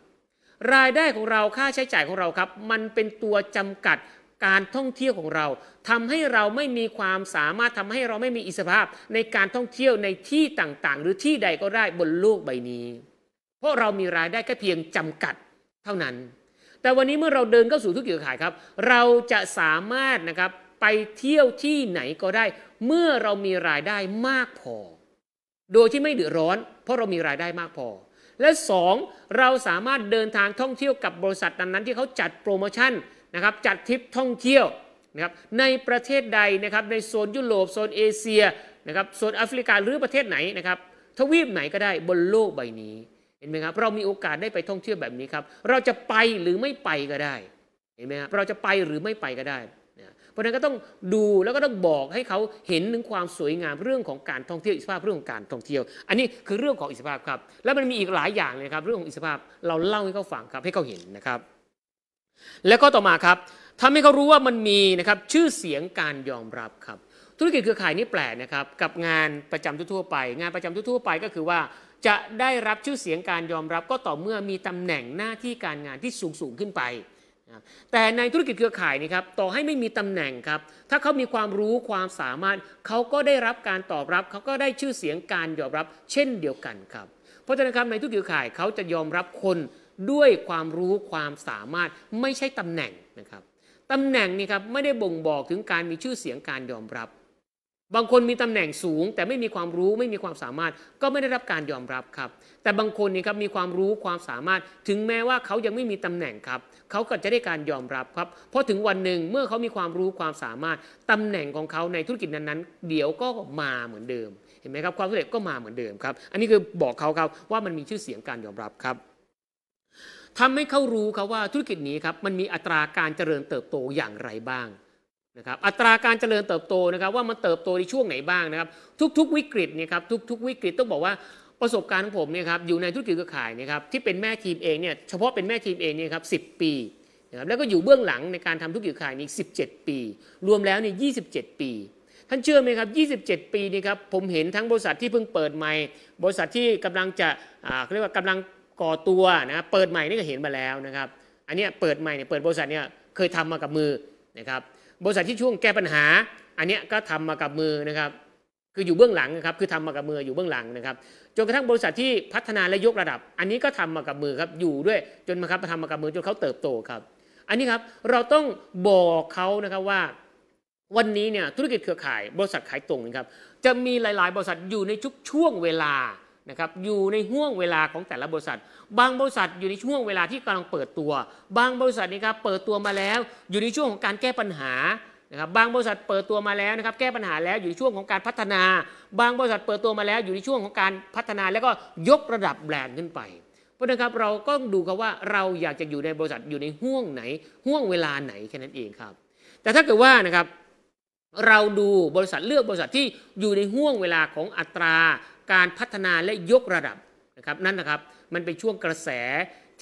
S1: รายได้ของเราค่าใช้จ่ายของเราครับ มันเป็นตัวจำกัด การท่องเที่ยวของเราทำให้เราไม่มีความสามารถทำให้เราไม่มีอิสรภาพ ในการท่องเที่ยวในที่ต่างๆ หรือที่ใดก็ได้บนโลกใบนี้ เพราะเรามีรายได้แค่เพียงจำกัดเท่านั้น แต่วันนี้เมื่อเราเดินเข้าสู่ธุรกิจเครือข่ายครับ เราจะสามารถนะครับไปเที่ยวที่ไหนก็ได้ เมื่อเรามีรายได้มากพอ โดยที่ไม่เดือดร้อน เพราะเรามีรายได้มากพอและสองเราสามารถเดินทางท่องเที่ยวกับบริษัทนั้นๆที่เขาจัดโปรโมชั่น นะครับจัดทริปท่องเที่ยวนะครับในประเทศใดนะครับในโซนยุโรปโซนเอเชียนะครับโซนแอฟริกาหรือประเทศไหนนะครับทวีปไหนก็ได้บนโลกใบนี้เห็นไหมครับเรามีโอกาสได้ไปท่องเที่ยวแบบนี้ครับเราจะไปหรือไม่ไปก็ได้เห็นไหมครับเราจะไปหรือไม่ไปก็ได้เพราะนั้นก็ต้องดูแล้วก็ต้องบอกให้เขาเห็นถึงความสวยงามเรื่องของการท่องเที่ยวอิสรภาพเรื่องของการท่องเที่ยว อันนี้คือเรื่องของอิสรภาพครับ แล้วมันมีอีกหลายอย่างเลยครับเรื่องของอิสรภาพเราเล่าให้เขาฟังครับให้เขาเห็นนะครับ แล้วก็ต่อมาครับทำให้เขารู้ว่ามันมีนะครับชื่อเสียงการยอมรับครับ ธุรกิจเครือข่ายนี่แปลกนะครับกับงานประจำทั่วไป งานประจำทั่วไปก็คือว่า จะได้รับชื่อเสียงการยอมรับ ก็ต่อเมื่อมีตำแหน่งหน้าที่การงานที่สูงสูงขึ้นไปแต่ในธุรกิจเครือข่ายนี่ครับต่อให้ไม่มีตำแหน่งครับ ถ้าเขามีความรู้ความสามารถเขาก็ได้รับการตอบรับ เขาก็ได้ชื่อเสียงการยอมรับ เช่นเดียวกันครับ เพราะฉะนั้นครับในธุรกิจเครือข่ายเขาจะยอมรับคน ด้วยความรู้ความสามารถไม่ใช่ตำแหน่งนะครับตำแหน่งนี่ครับไม่ได้บ่งบอกถึงการมีชื่อเสียงการยอมรับ บางคนมีตำแหน่งสูง แต่ไม่มีความรู้ไม่มีความสามารถ ก็ไม่ได้รับการยอมรับครับ แต่บางคนนี่ครับมีความรู้ความสามารถ ถึงแม้ว่าเขายังไม่มีตำแหน่งครับเขาก็จะได้การยอมรับครับ เพราะถึงวันหนึ่งเมื่อเขามีความรู้ความสามารถตำแหน่งของเขาในธุรกิจนั้นๆ เดี๋ยวก็มาเหมือนเดิมเห็นไหมครับความสำเร็จก็มาเหมือนเดิมครับ อันนี้คือบอกเขาครับว่ามันมีชื่อเสียงการยอมรับครับ ทำให้เขารู้ครับว่าธุรกิจนี้ครับมันมีอัตราการเจริญเติบโตอย่างไรบ้างนะครับอัตราการเจริญเติบโตนะครับว่ามันเติบโตในช่วงไหนบ้างนะครับ ทุก ๆ วิกฤตเนี่ยครับทุก ๆ วิกฤตต้องบอกว่าประสบการณ์ของผมเนี่ยครับอยู่ในธุรกิจเครือข่ายนะครับที่เป็นแม่ทีมเองเนี่ยเฉพาะเป็นแม่ทีมเองเนี่ยครับสิปีนะครับแล้วก็อยู่เบื้องหลังในการทำธุรกิจเครือข่ายนี่17 ปี รวมแล้วเนี่ย27ปี ท่านเชื่อไหมครับ 27 ปีนี่ครับผมเห็นทั้งบริษัทที่เพิ่งเปิดใหม่ บริษัทที่กำลังจะเขาเรียกว่ากำลัง ก่อตัวนะเปิดใหม่นี่ก็เห็นมาแล้วนะครับ อันนี้เปิดใหม่เนี่ยเปิดบริษัทเนี่ยเคยทำมากับมือนะครับบริษัทที่ช่วงแก้ปัญหา อันนี้ก็ทำมากับมือนะครับ คืออยู่เบื้องหลังนะครับคือทำมากับมืออยู่เบื้องหลังนะครับจนกระทั่งบริษัทที่พัฒนาและยกระดับ อันนี้ก็ทำมากับมือครับอยู่ด้วยจนมาครับทำมากับมือจนเขาเติบโตครับ อันนี้ครับเราต้องบอกเขานะครับว่าวันนี้เนี่ยธุรกิจเครือข่ายบริษัทขายตรงนะครับจะมีหลาย ๆ บริษัทอยู่ในทุกช่วงเวลา นะครับอยู่ในห่วงเวลาของแต่ละบริษัท บางบริษัทอยู่ในช่วงเวลาที่กำลังเปิดตัว บางบริษัทนี่ครับเปิดตัวมาแล้ว อยู่ในช่วงของการแก้ปัญหานะครับบางบริษัทเปิดตัวมาแล้วนะครับแก้ปัญหาแล้วอยู่ในช่วงของการพัฒนา บางบริษัทเปิดตัวมาแล้วอยู่ในช่วงของการพัฒนาแล้วก็ยกระดับแบรนด์ขึ้นไป เพราะนะครับเราก็ดูครับว่าเราอยากจะอยู่ในบริษัทอยู่ในห่วงไหนห่วงเวลาไหนแค่นั้นเองครับ แต่ถ้าเกิดว่านะครับเราดูบริษัทเลือกบริษัทที่อยู่ในห่วงเวลาของอัตรา การพัฒนาและยกระดับนะครับนั่นนะครับมันเป็นช่วงกระแส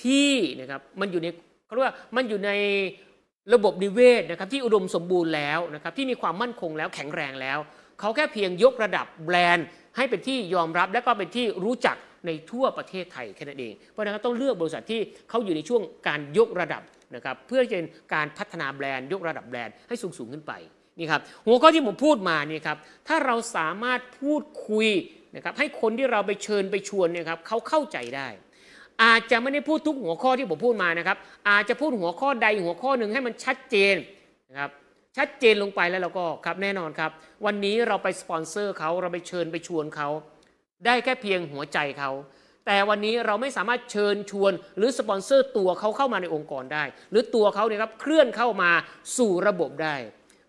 S1: ที่นะครับมันอยู่ในเขาเรียกว่ามันอยู่ในระบบนิเวศนะครับที่อุดมสมบูรณ์แล้วนะครับที่มีความมั่นคงแล้วแข็งแรงแล้ว เขาแค่เพียงยกระดับแบรนด์ ให้เป็นที่ยอมรับและก็เป็นที่รู้จักในทั่วประเทศไทยแค่นั้นเองเพราะฉะนั้นต้องเลือกบริษัทที่เขาอยู่ในช่วงการยกระดับนะครับเพื่อเป็นการพัฒนาแบรนด์ ยกระดับแบรนด์ให้สูงสูงขึ้นไปนี่ครับหัวข้อที่ผมพูดมานี่ครับถ้าเราสามารถพูดคุย นะครับให้คนที่เราไปเชิญไปชวนเนี่ยครับเขาเข้าใจได้ อาจจะไม่ได้พูดทุกหัวข้อที่ผมพูดมานะครับ อาจจะพูดหัวข้อใดหัวข้อหนึ่งให้มันชัดเจนนะครับชัดเจนลงไปแล้วเราก็ครับแน่นอนครับ วันนี้เราไปสปอนเซอร์เขาเราไปเชิญไปชวนเขาได้แค่เพียงหัวใจเขาแต่วันนี้เราไม่สามารถเชิญชวน หรือสปอนเซอร์ตัวเขาเข้ามาในองค์กรได้ หรือตัวเขาเนี่ยครับเคลื่อนเข้ามาสู่ระบบได้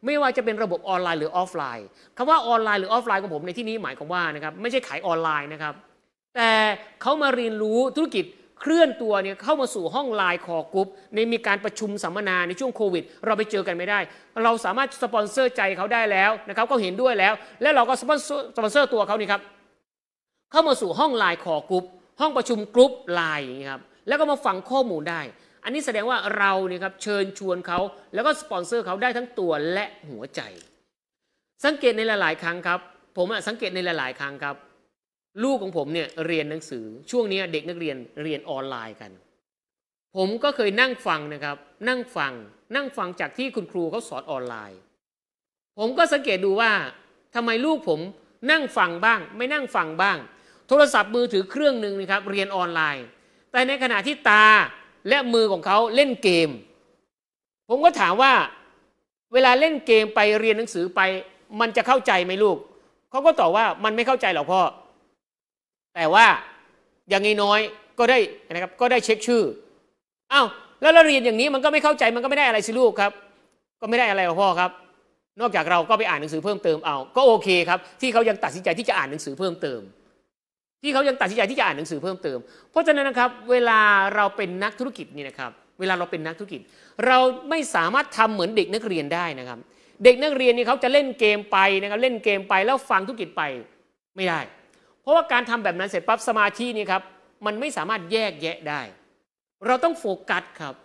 S1: ไม่ว่าจะเป็นระบบออนไลน์หรือออฟไลน์คำว่าออนไลน์หรือออฟไลน์ของผมในที่นี้หมายความว่านะครับไม่ใช่ขายออนไลน์นะครับ แต่เขามาเรียนรู้ธุรกิจเคลื่อนตัวเนี่ยเข้ามาสู่ห้องไลน์ call groupในมีการประชุมสัมมนาในช่วงโควิด เราไปเจอกันไม่ได้ เราสามารถสปอนเซอร์ใจเขาได้แล้วนะครับก็เห็นด้วยแล้ว แล้วเราก็สปอนเซอร์สปอนเซอร์ตัวเขานี่ครับเข้ามาสู่ห้องไลน์ call group ห้องประชุมกรุ๊ปไลน์อย่างนี้ครับแล้วก็มาฟังข้อมูลได้ อันนี้แสดงว่าเราเนี่ยครับเชิญชวนเขาแล้วก็สปอนเซอร์เขาได้ทั้งตัวและหัวใจ สังเกตในหลายๆ ครั้งครับ ผมอะสังเกตในหลาย ๆ ครั้งครับ ลูกของผมเนี่ยเรียนหนังสือช่วงนี้เด็กนักเรียนเรียนออนไลน์กัน ผมก็เคยนั่งฟังนะครับ นั่งฟัง นั่งฟังจากที่คุณครูเขาสอนออนไลน์ ผมก็สังเกตดูว่าทำไมลูกผมนั่งฟังบ้าง ไม่นั่งฟังบ้าง โทรศัพท์มือถือเครื่องหนึ่งนะครับเรียนออนไลน์ แต่ในขณะที่ตา และมือของเขาเล่นเกม ผมก็ถามว่า เวลาเล่นเกมไปเรียนหนังสือไป มันจะเข้าใจไหมลูก เขาก็ตอบว่ามันไม่เข้าใจหรอกพ่อ แต่ว่าอย่างน้อยก็ได้นะครับก็ได้เช็คชื่ออ้าวแล้วเราเรียนอย่างนี้มันก็ไม่เข้าใจมันก็ไม่ได้อะไรสิลูกครับ ก็ไม่ได้อะไรหรอกพ่อครับ นอกจากเราก็ไปอ่านหนังสือเพิ่มเติมเอา ก็โอเคครับ ที่เขายังตัดสินใจที่จะอ่านหนังสือเพิ่มเติม ที่เขายังตัดสินใจที่จะอ่านหนังสือเพิ่มเติม เพราะฉะนั้นนะครับเวลาเราเป็นนักธุรกิจนี่นะครับเวลาเราเป็นนักธุรกิจ เราไม่สามารถทำเหมือนเด็กนักเรียนได้นะครับ เด็กนักเรียนนี่เขาจะเล่นเกมไปนะครับเล่นเกมไปแล้วฟังธุรกิจไปไม่ได้ เพราะว่าการทำแบบนั้นเสร็จปั๊บสมาธินี่ครับมันไม่สามารถแยกแยะได้ เราต้องโฟกัสครับ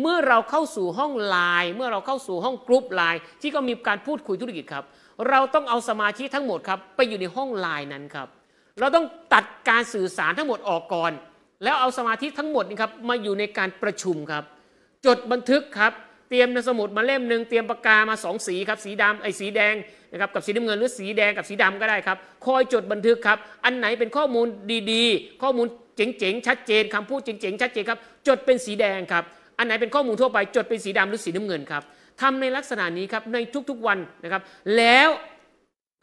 S1: เมื่อเราเข้าสู่ห้องไลน์เมื่อเราเข้าสู่ห้องกรุ๊ปไลน์ที่ก็มีการพูดคุยธุรกิจครับ เราต้องเอาสมาธิทั้งหมดครับไปอยู่ในห้องไลน์นั้นครับ เราต้องตัดการสื่อสารทั้งหมดออกก่อน แล้วเอาสมาธิทั้งหมดนี่ครับมาอยู่ในการประชุมครับ จดบันทึกครับ เตรียมในสมุดมาเล่มหนึ่งเตรียมปากกามาสองสีครับสีดำไอ้สีแดงนะครับกับสีน้ำเงินหรือสีแดงกับสีดำก็ได้ครับ คอยจดบันทึกครับ อันไหนเป็นข้อมูลดีๆ ข้อมูลเจ๋งๆชัดเจนคำพูดเจ๋งๆชัดเจนครับจดเป็นสีแดงครับอันไหนเป็นข้อมูลทั่วไปจดเป็นสีดำหรือสีน้ำเงินครับทำในลักษณะนี้ครับในทุกๆวันนะครับ แล้ว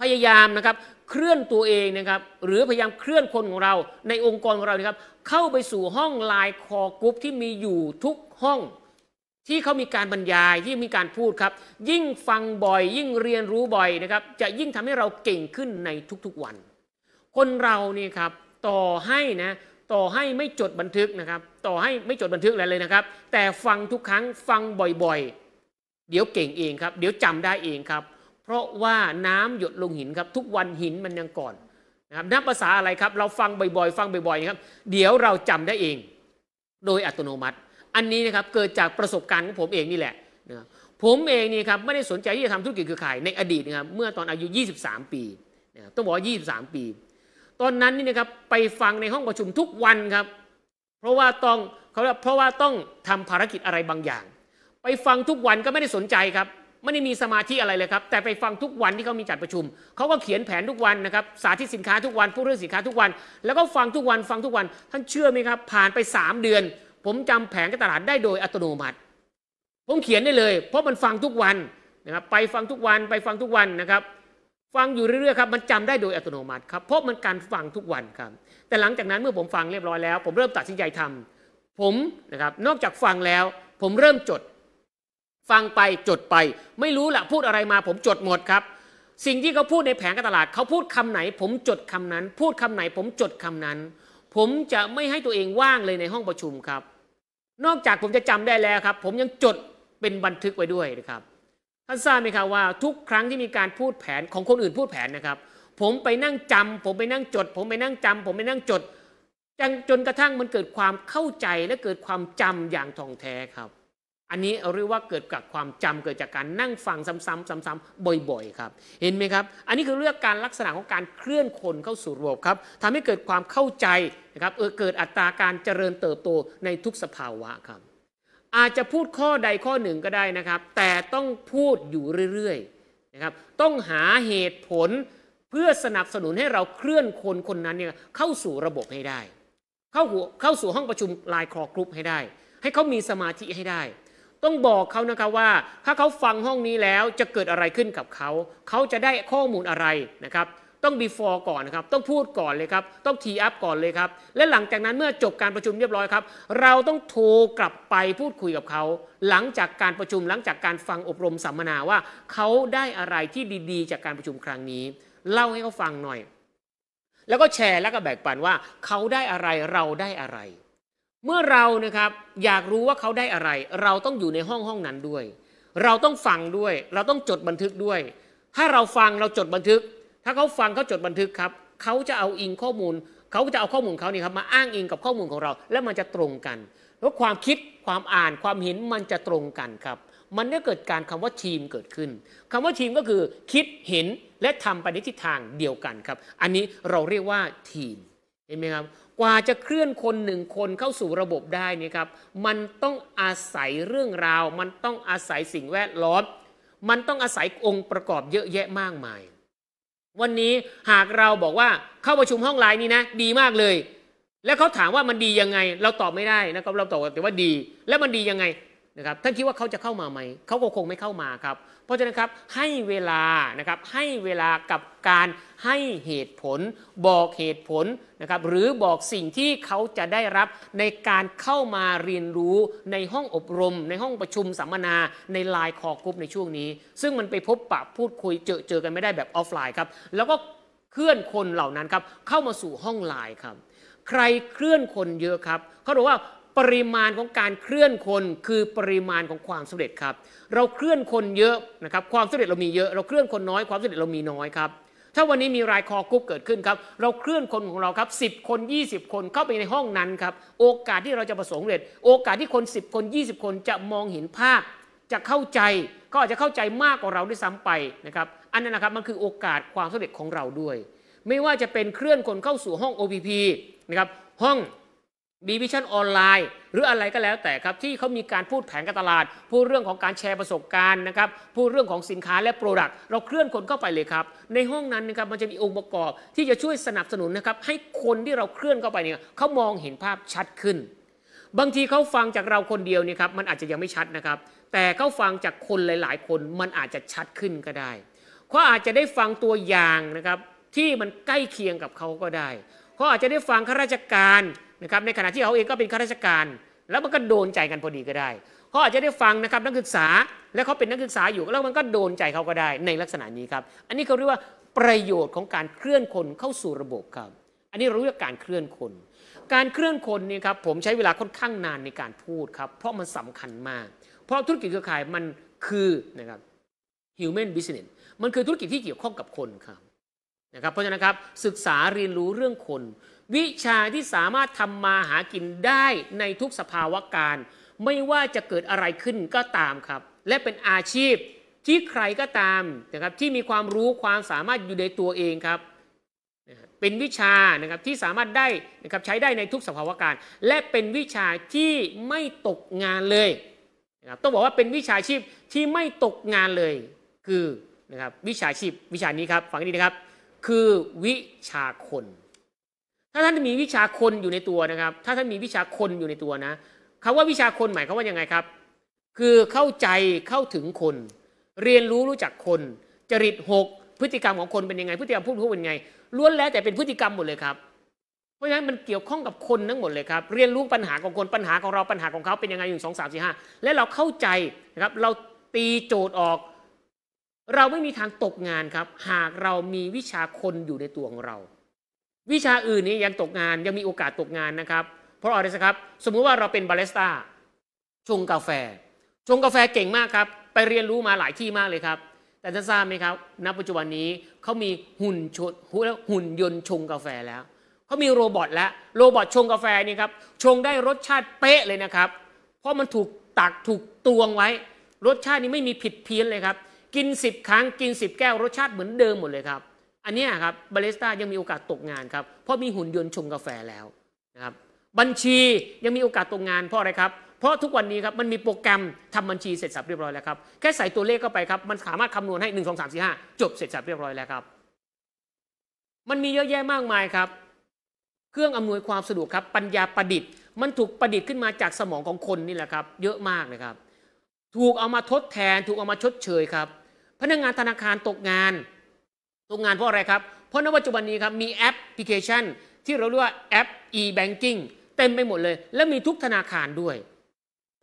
S1: พยายามนะครับเคลื่อนตัวเองนะครับหรือพยายามเคลื่อนคนของเรา ในองค์กรของเรานะครับเข้าไปสู่ห้อง LINE call group ที่มีอยู่ทุกห้อง ที่เขามีการบรรยายที่มีการพูดครับ ยิ่งฟังบ่อย ยิ่งเรียนรู้บ่อยนะครับจะยิ่งทำให้เราเก่งขึ้นในทุกๆวัน คนเรานี่ครับต่อให้นะต่อให้ไม่จดบันทึกนะครับ ต่อให้ไม่จดบันทึกอะไรเลยนะครับ แต่ฟังทุกครั้งฟังบ่อยๆ เดี๋ยวเก่งเองครับ เดี๋ยวจำได้เองครับ เพราะว่าน้ำหยดลงหินครับ ทุกวันหินมันยังก่อนนะครับนับภาษาอะไรครับ เราฟังบ่อยๆ ฟังบ่อยๆนะครับ เดี๋ยวเราจำได้เอง โดยอัตโนมัติ อันนี้นะครับเกิดจากประสบการณ์ของผมเองนี่แหละนะครับผมเองนี่ครับไม่ได้สนใจที่จะทำธุรกิจเครือข่ายในอดีตนะครับเมื่อตอนอายุ 23 ปีนะครับต้องบอกว่า 23 ปี ตอนนั้นนี่นะครับไปฟังในห้องประชุมทุกวันครับ เพราะว่าต้องเขาเรียกเพราะว่าต้องทำภารกิจอะไรบางอย่าง ไปฟังทุกวันก็ไม่ได้สนใจครับ ไม่ได้มีสมาธิอะไรเลยครับ แต่ไปฟังทุกวันที่เขามีจัดประชุม เขาก็เขียนแผนทุกวันนะครับ สาธิตสินค้าทุกวันพูดเรื่องสินค้าทุกวัน แล้วก็ฟังทุกวันฟังทุกวัน ท่านเชื่อไหมครับ ผ่านไป 3 เดือน ผมจำแผนการตลาดได้โดยอัตโนมัติ ผมเขียนได้เลย เพราะมันฟังทุกวันนะครับ ไปฟังทุกวันไปฟังทุกวันนะครับ ฟังอยู่เรื่อยๆครับ มันจำได้โดยอัตโนมัติครับ เพราะมันการฟังทุกวันครับ แต่หลังจากนั้นเมื่อผมฟังเรียบร้อยแล้ว ผมเริ่มตัดสินใจทำผมนะครับ นอกจากฟังแล้ว ผมเริ่มจด ฟังไปจดไป ไม่รู้ละพูดอะไรมาผมจดหมดครับ สิ่งที่เขาพูดในแผนการตลาดเขาพูดคำไหน ผมจดคำนั้น พูดคำไหน ผมจดคำนั้น ผมจะไม่ให้ตัวเองว่างเลยในห้องประชุมครับ นอกจากผมจะจำได้แล้วครับ ผมยังจดเป็นบันทึกไว้ด้วยนะครับท่านทราบไหมครับว่าทุกครั้งที่มีการพูดแผนของคนอื่นพูดแผนนะครับ ผมไปนั่งจำผมไปนั่งจด ผมไปนั่งจำผมไปนั่งจดจนกระทั่งมันเกิดความเข้าใจและเกิดความจำอย่างท่องแท้ครับ อันนี้เรียกว่าเกิดจากความจำเกิดจากการนั่งฟังซ้ำๆซ้ำๆบ่อยๆครับ เห็นไหมครับ อันนี้คือเรื่องการลักษณะของการเคลื่อนคนเข้าสู่ระบบครับทำให้เกิดความเข้าใจนะครับเออเกิดอัตราการเจริญเติบโตในทุกสภาวะครับ อาจจะพูดข้อใดข้อหนึ่งก็ได้นะครับ แต่ต้องพูดอยู่เรื่อยๆนะครับ ต้องหาเหตุผลเพื่อสนับสนุนให้เราเคลื่อนคนคนนั้นเนี่ยเข้าสู่ระบบให้ได้ เข้าหัวเข้าสู่ห้องประชุมไลน์คอกรุ๊ปให้ได้ ให้เขามีสมาธิให้ได้ ต้องบอกเขานะครับว่า ถ้าเขาฟังห้องนี้แล้วจะเกิดอะไรขึ้นกับเขา เขาจะได้ข้อมูลอะไรนะครับต้อง before ก่อนนะครับ ต้องพูดก่อนเลยครับ ต้องทีอัพก่อนเลยครับ และหลังจากนั้นเมื่อจบการประชุมเรียบร้อยครับ เราต้องโทรกลับไปพูดคุยกับเขา หลังจากการประชุมหลังจากการฟังอบรมสัมมนาว่า เขาได้อะไรที่ดีๆ จากการประชุมครั้งนี้ เล่าให้เขาฟังหน่อย แล้วก็แชร์แล้วก็แบ่งปันว่า เขาได้อะไรเราได้อะไร เมื่อเรานะครับอยากรู้ว่าเขาได้อะไร เราต้องอยู่ในห้องห้องนั้นด้วย เราต้องฟังด้วย เราต้องจดบันทึกด้วย ถ้าเราฟังเราจดบันทึก ถ้าเขาฟังเขาจดบันทึกครับเขาจะเอาอิงข้อมูลเขาจะเอาข้อมูลเขานี่ครับมาอ้างอิงกับข้อมูลของเรา แล้วมันจะตรงกันแล้วความคิดความอ่านความเห็นมันจะตรงกันครับ มันได้เกิดการคำว่าทีมเกิดขึ้นคำว่าทีมก็คือคิดเห็นและทำไปในทิศทางเดียวกันครับ อันนี้เราเรียกว่าทีมเห็นไหมครับ กว่าจะเคลื่อนคนหนึ่งคนเข้าสู่ระบบได้นี่ครับ มันต้องอาศัยเรื่องราว มันต้องอาศัยสิ่งแวดล้อม มันต้องอาศัยองค์ประกอบเยอะแยะมากมาย วันนี้หากเราบอกว่าเข้าประชุมห้องไลน์นี้นะ ดีมากเลย แล้วเขาถามว่ามันดียังไง เราตอบไม่ได้นะครับเราตอบแต่ว่าดี แล้วมันดียังไงนะครับท่านคิดว่าเขาจะเข้ามาไหม เขาก็คงไม่เข้ามาครับ เพราะฉะนั้นครับให้เวลานะครับให้เวลากับการให้เหตุผล บอกเหตุผล นะครับหรือบอกสิ่งที่เขาจะได้รับในการเข้ามาเรียนรู้ในห้องอบรม ในห้องประชุมสัมมนาใน LINE call group ในช่วงนี้ ซึ่งมันไปพบปะพูดคุยเจอเจอกันไม่ได้แบบออฟไลน์ครับแล้วก็เคลื่อนคนเหล่านั้นครับเข้ามาสู่ห้องไลน์ครับ ใครเคลื่อนคนเยอะครับเขาบอกว่าปริมาณของการเคลื่อนคนคือปริมาณของความสำเร็จครับ เราเคลื่อนคนเยอะนะครับความสำเร็จเรามีเยอะ เราเคลื่อนคนน้อยความสำเร็จเรามีน้อยครับ ถ้าวันนี้มีรายคอกรุ๊ปเกิดขึ้นครับ เราเคลื่อนคนของเราครับ10คน 20 คนเข้าไปในห้องนั้นครับ โอกาสที่เราจะประสบความสำเร็จ โอกาสที่คน 10 คน 20 คนจะมองเห็นภาพ จะเข้าใจก็อาจจะเข้าใจมากกว่าเราด้วยซ้ำไปนะครับอันนั้นนะครับมันคือโอกาสความสำเร็จของเราด้วย ไม่ว่าจะเป็นเคลื่อนคนเข้าสู่ห้อง OPP นะครับห้อง บีวิชั่นออนไลน์หรืออะไรก็แล้วแต่ครับ ที่เขามีการพูดแผนการตลาด พูดเรื่องของการแชร์ประสบการณ์นะครับพูดเรื่องของสินค้าและ product เราเคลื่อนคนเข้าไปเลยครับ ในห้องนั้นนะครับมันจะมีองค์ประกอบที่จะช่วยสนับสนุนนะครับให้คนที่เราเคลื่อนเข้าไปเนี่ยเขามองเห็นภาพชัดขึ้น บางทีเขาฟังจากเราคนเดียวเนี่ยครับมันอาจจะยังไม่ชัดนะครับ แต่เขาฟังจากคนหลาย ๆ คนมันอาจจะชัดขึ้นก็ได้เขาอาจจะได้ฟังตัวอย่างนะครับที่มันใกล้เคียงกับเขาก็ได้เขาอาจจะได้ฟังข้าราชการ นะครับในขณะที่เขาเองก็เป็นข้าราชการ แล้วมันก็โดนใจกันพอดีก็ได้เขาอาจจะได้ฟังนะครับนักศึกษาแล้วเขาเป็นนักศึกษาอยู่แล้วมันก็โดนใจเขาก็ได้ในลักษณะนี้ครับ อันนี้เขาเรียกว่าประโยชน์ของการเคลื่อนคนเข้าสู่ระบบครับ อันนี้เราเรียกการเคลื่อนคน การเคลื่อนคนนี่ครับผมใช้เวลาค่อนข้างนานในการพูดครับเพราะมันสำคัญมาก เพราะธุรกิจเครือข่ายมันคือนะครับ human business มันคือธุรกิจที่เกี่ยวข้องกับคนครับนะครับเพราะฉะนั้นครับศึกษาเรียนรู้เรื่องคน วิชาที่สามารถทำมาหากินได้ในทุกสภาวะการ ไม่ว่าจะเกิดอะไรขึ้นก็ตามครับ และเป็นอาชีพที่ใครก็ตามนะครับที่มีความรู้ความสามารถอยู่ในตัวเองครับเป็นวิชานะครับที่สามารถได้นะครับใช้ได้ในทุกสภาวะการ และเป็นวิชาที่ไม่ตกงานเลยนะครับต้องบอกว่าเป็นวิชาชีพที่ไม่ตกงานเลย คือนะครับวิชาชีพวิชานี้ครับฟังดีนะครับ คือวิชาคน ถ้าท่านมีวิชาคนอยู่ในตัวนะครับ ถ้าท่านมีวิชาคนอยู่ในตัวนะคำว่าวิชาคนหมายความว่ายังไงครับ คือเข้าใจเข้าถึงคน เรียนรู้รู้จักคน จริตหกพฤติกรรมของคนเป็นยังไง พฤติกรรมพูดพูดเป็นยังไงล้วนแล้วแต่เป็นพฤติกรรมหมดเลยครับเพราะฉะนั้นมันเกี่ยวข้องกับคนทั้งหมดเลยครับ เรียนรู้ปัญหาของคนปัญหาของเราปัญหาของเขาเป็นยังไงหนึ่งสองสามสี่ห้าและเราเข้าใจนะครับ เราตีโจทย์ออก เราไม่มีทางตกงานครับ หากเรามีวิชาคนอยู่ในตัวของเรา วิชาอื่นนี้ยังตกงานยังมีโอกาสตกงานนะครับ เพราะอะไรครับ สมมุติว่าเราเป็นบาริสต้าชงกาแฟ ชงกาแฟเก่งมากครับ ไปเรียนรู้มาหลายที่มากเลยครับ แต่ท่านทราบไหมครับ ณ ปัจจุบันนี้เขามีหุ่นชนหุ่นยนต์ชงกาแฟแล้วเขามีโรบอทแล้วโรบอทชงกาแฟนี่ครับชงได้รสชาติเป๊ะเลยนะครับ เพราะมันถูกตักถูกตวงไว้ รสชาตินี้ไม่มีผิดเพี้ยนเลยครับ กิน 10 ครั้งกิน 10 แก้วรสชาติเหมือนเดิมหมดเลยครับ อันนี้ครับบาริสต้ายังมีโอกาสตกงานครับ เพราะมีหุ่นยนต์ชงกาแฟแล้วนะครับบัญชียังมีโอกาสตกงานเพราะอะไรครับ เพราะทุกวันนี้ครับมันมีโปรแกรมทำบัญชีเสร็จสับเรียบร้อยแล้วครับแค่ใส่ตัวเลขเข้าไปครับมันสามารถคำนวณให้ 1 2 3 4 5 จบเสร็จสับเรียบร้อยแล้วครับ มันมีเยอะแยะมากมายครับ เครื่องอำนวยความสะดวกครับปัญญาประดิษฐ์ มันถูกประดิษฐ์ขึ้นมาจากสมองของคนนี่แหละครับ เยอะมากเลยครับ ถูกเอามาทดแทน ถูกเอามาชดเชยครับ พนักงานธนาคารตกงาน ตกงานเพราะอะไรครับ เพราะในปัจจุบันนี้ครับมีแอปพลิเคชัน ที่เราเรียกว่าแอป e-banking เต็มไปหมดเลย และมีทุกธนาคารด้วย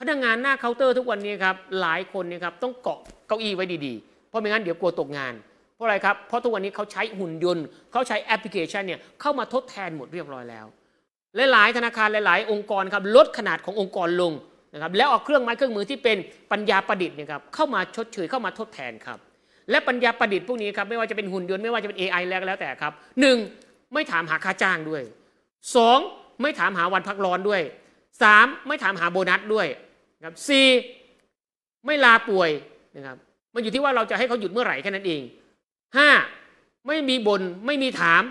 S1: พนักงานหน้าเคาน์เตอร์ทุกวันนี้ครับหลายคนเนี่ยครับต้องเกาะเก้าอี้ไว้ดีๆ เพราะไม่งั้นเดี๋ยวกลัวตกงาน เพราะอะไรครับ เพราะทุกวันนี้เขาใช้หุ่นยนต์เขาใช้แอปพลิเคชันเนี่ยเข้ามาทดแทนหมดเรียบร้อยแล้วและหลายธนาคารหลาย ๆ องค์กรครับลดขนาดขององค์กรลงนะครับแล้วเอาเครื่องไม้เครื่องมือที่เป็นปัญญาประดิษฐ์เนี่ยครับเข้ามาชดเชยเข้ามาทดแทนครับ และปัญญาประดิษฐ์พวกนี้ครับไม่ว่าจะเป็นหุ่นยนต์ไม่ว่าจะเป็น AI แล้วก็แล้วแต่ครับหนึ่งไม่ถามหาค่าจ้างด้วยสองไม่ถามหาวันพักร้อนด้วยสามไม่ถามหาโบนัสด้วยครับสี่ไม่ลาป่วยนะครับมันอยู่ที่ว่าเราจะให้เขาหยุดเมื่อไหร่แค่นั้นเองห้าไม่มีบน่นไม่มีถาม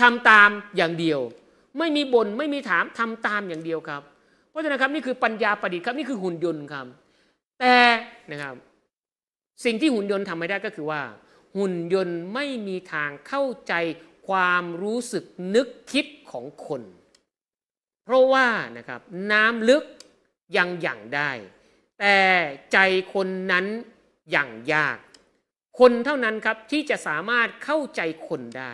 S1: ทำตามอย่างเดียว ไม่มีบน่นไม่มีถามทำตามอย่างเดียวครับ เพราะฉะนั้นครับนี่คือปัญญาประดิษฐ์ครับนี่คือหุ่นยนต์ครับแต่นะครับ สิ่งที่หุ่นยนต์ทำไม่ได้ก็คือว่า หุ่นยนต์ไม่มีทางเข้าใจความรู้สึกนึกคิดของคน เพราะว่านะครับน้ำลึกยังหยั่งได้ แต่ใจคนนั้นหยั่งยาก คนเท่านั้นครับที่จะสามารถเข้าใจคนได้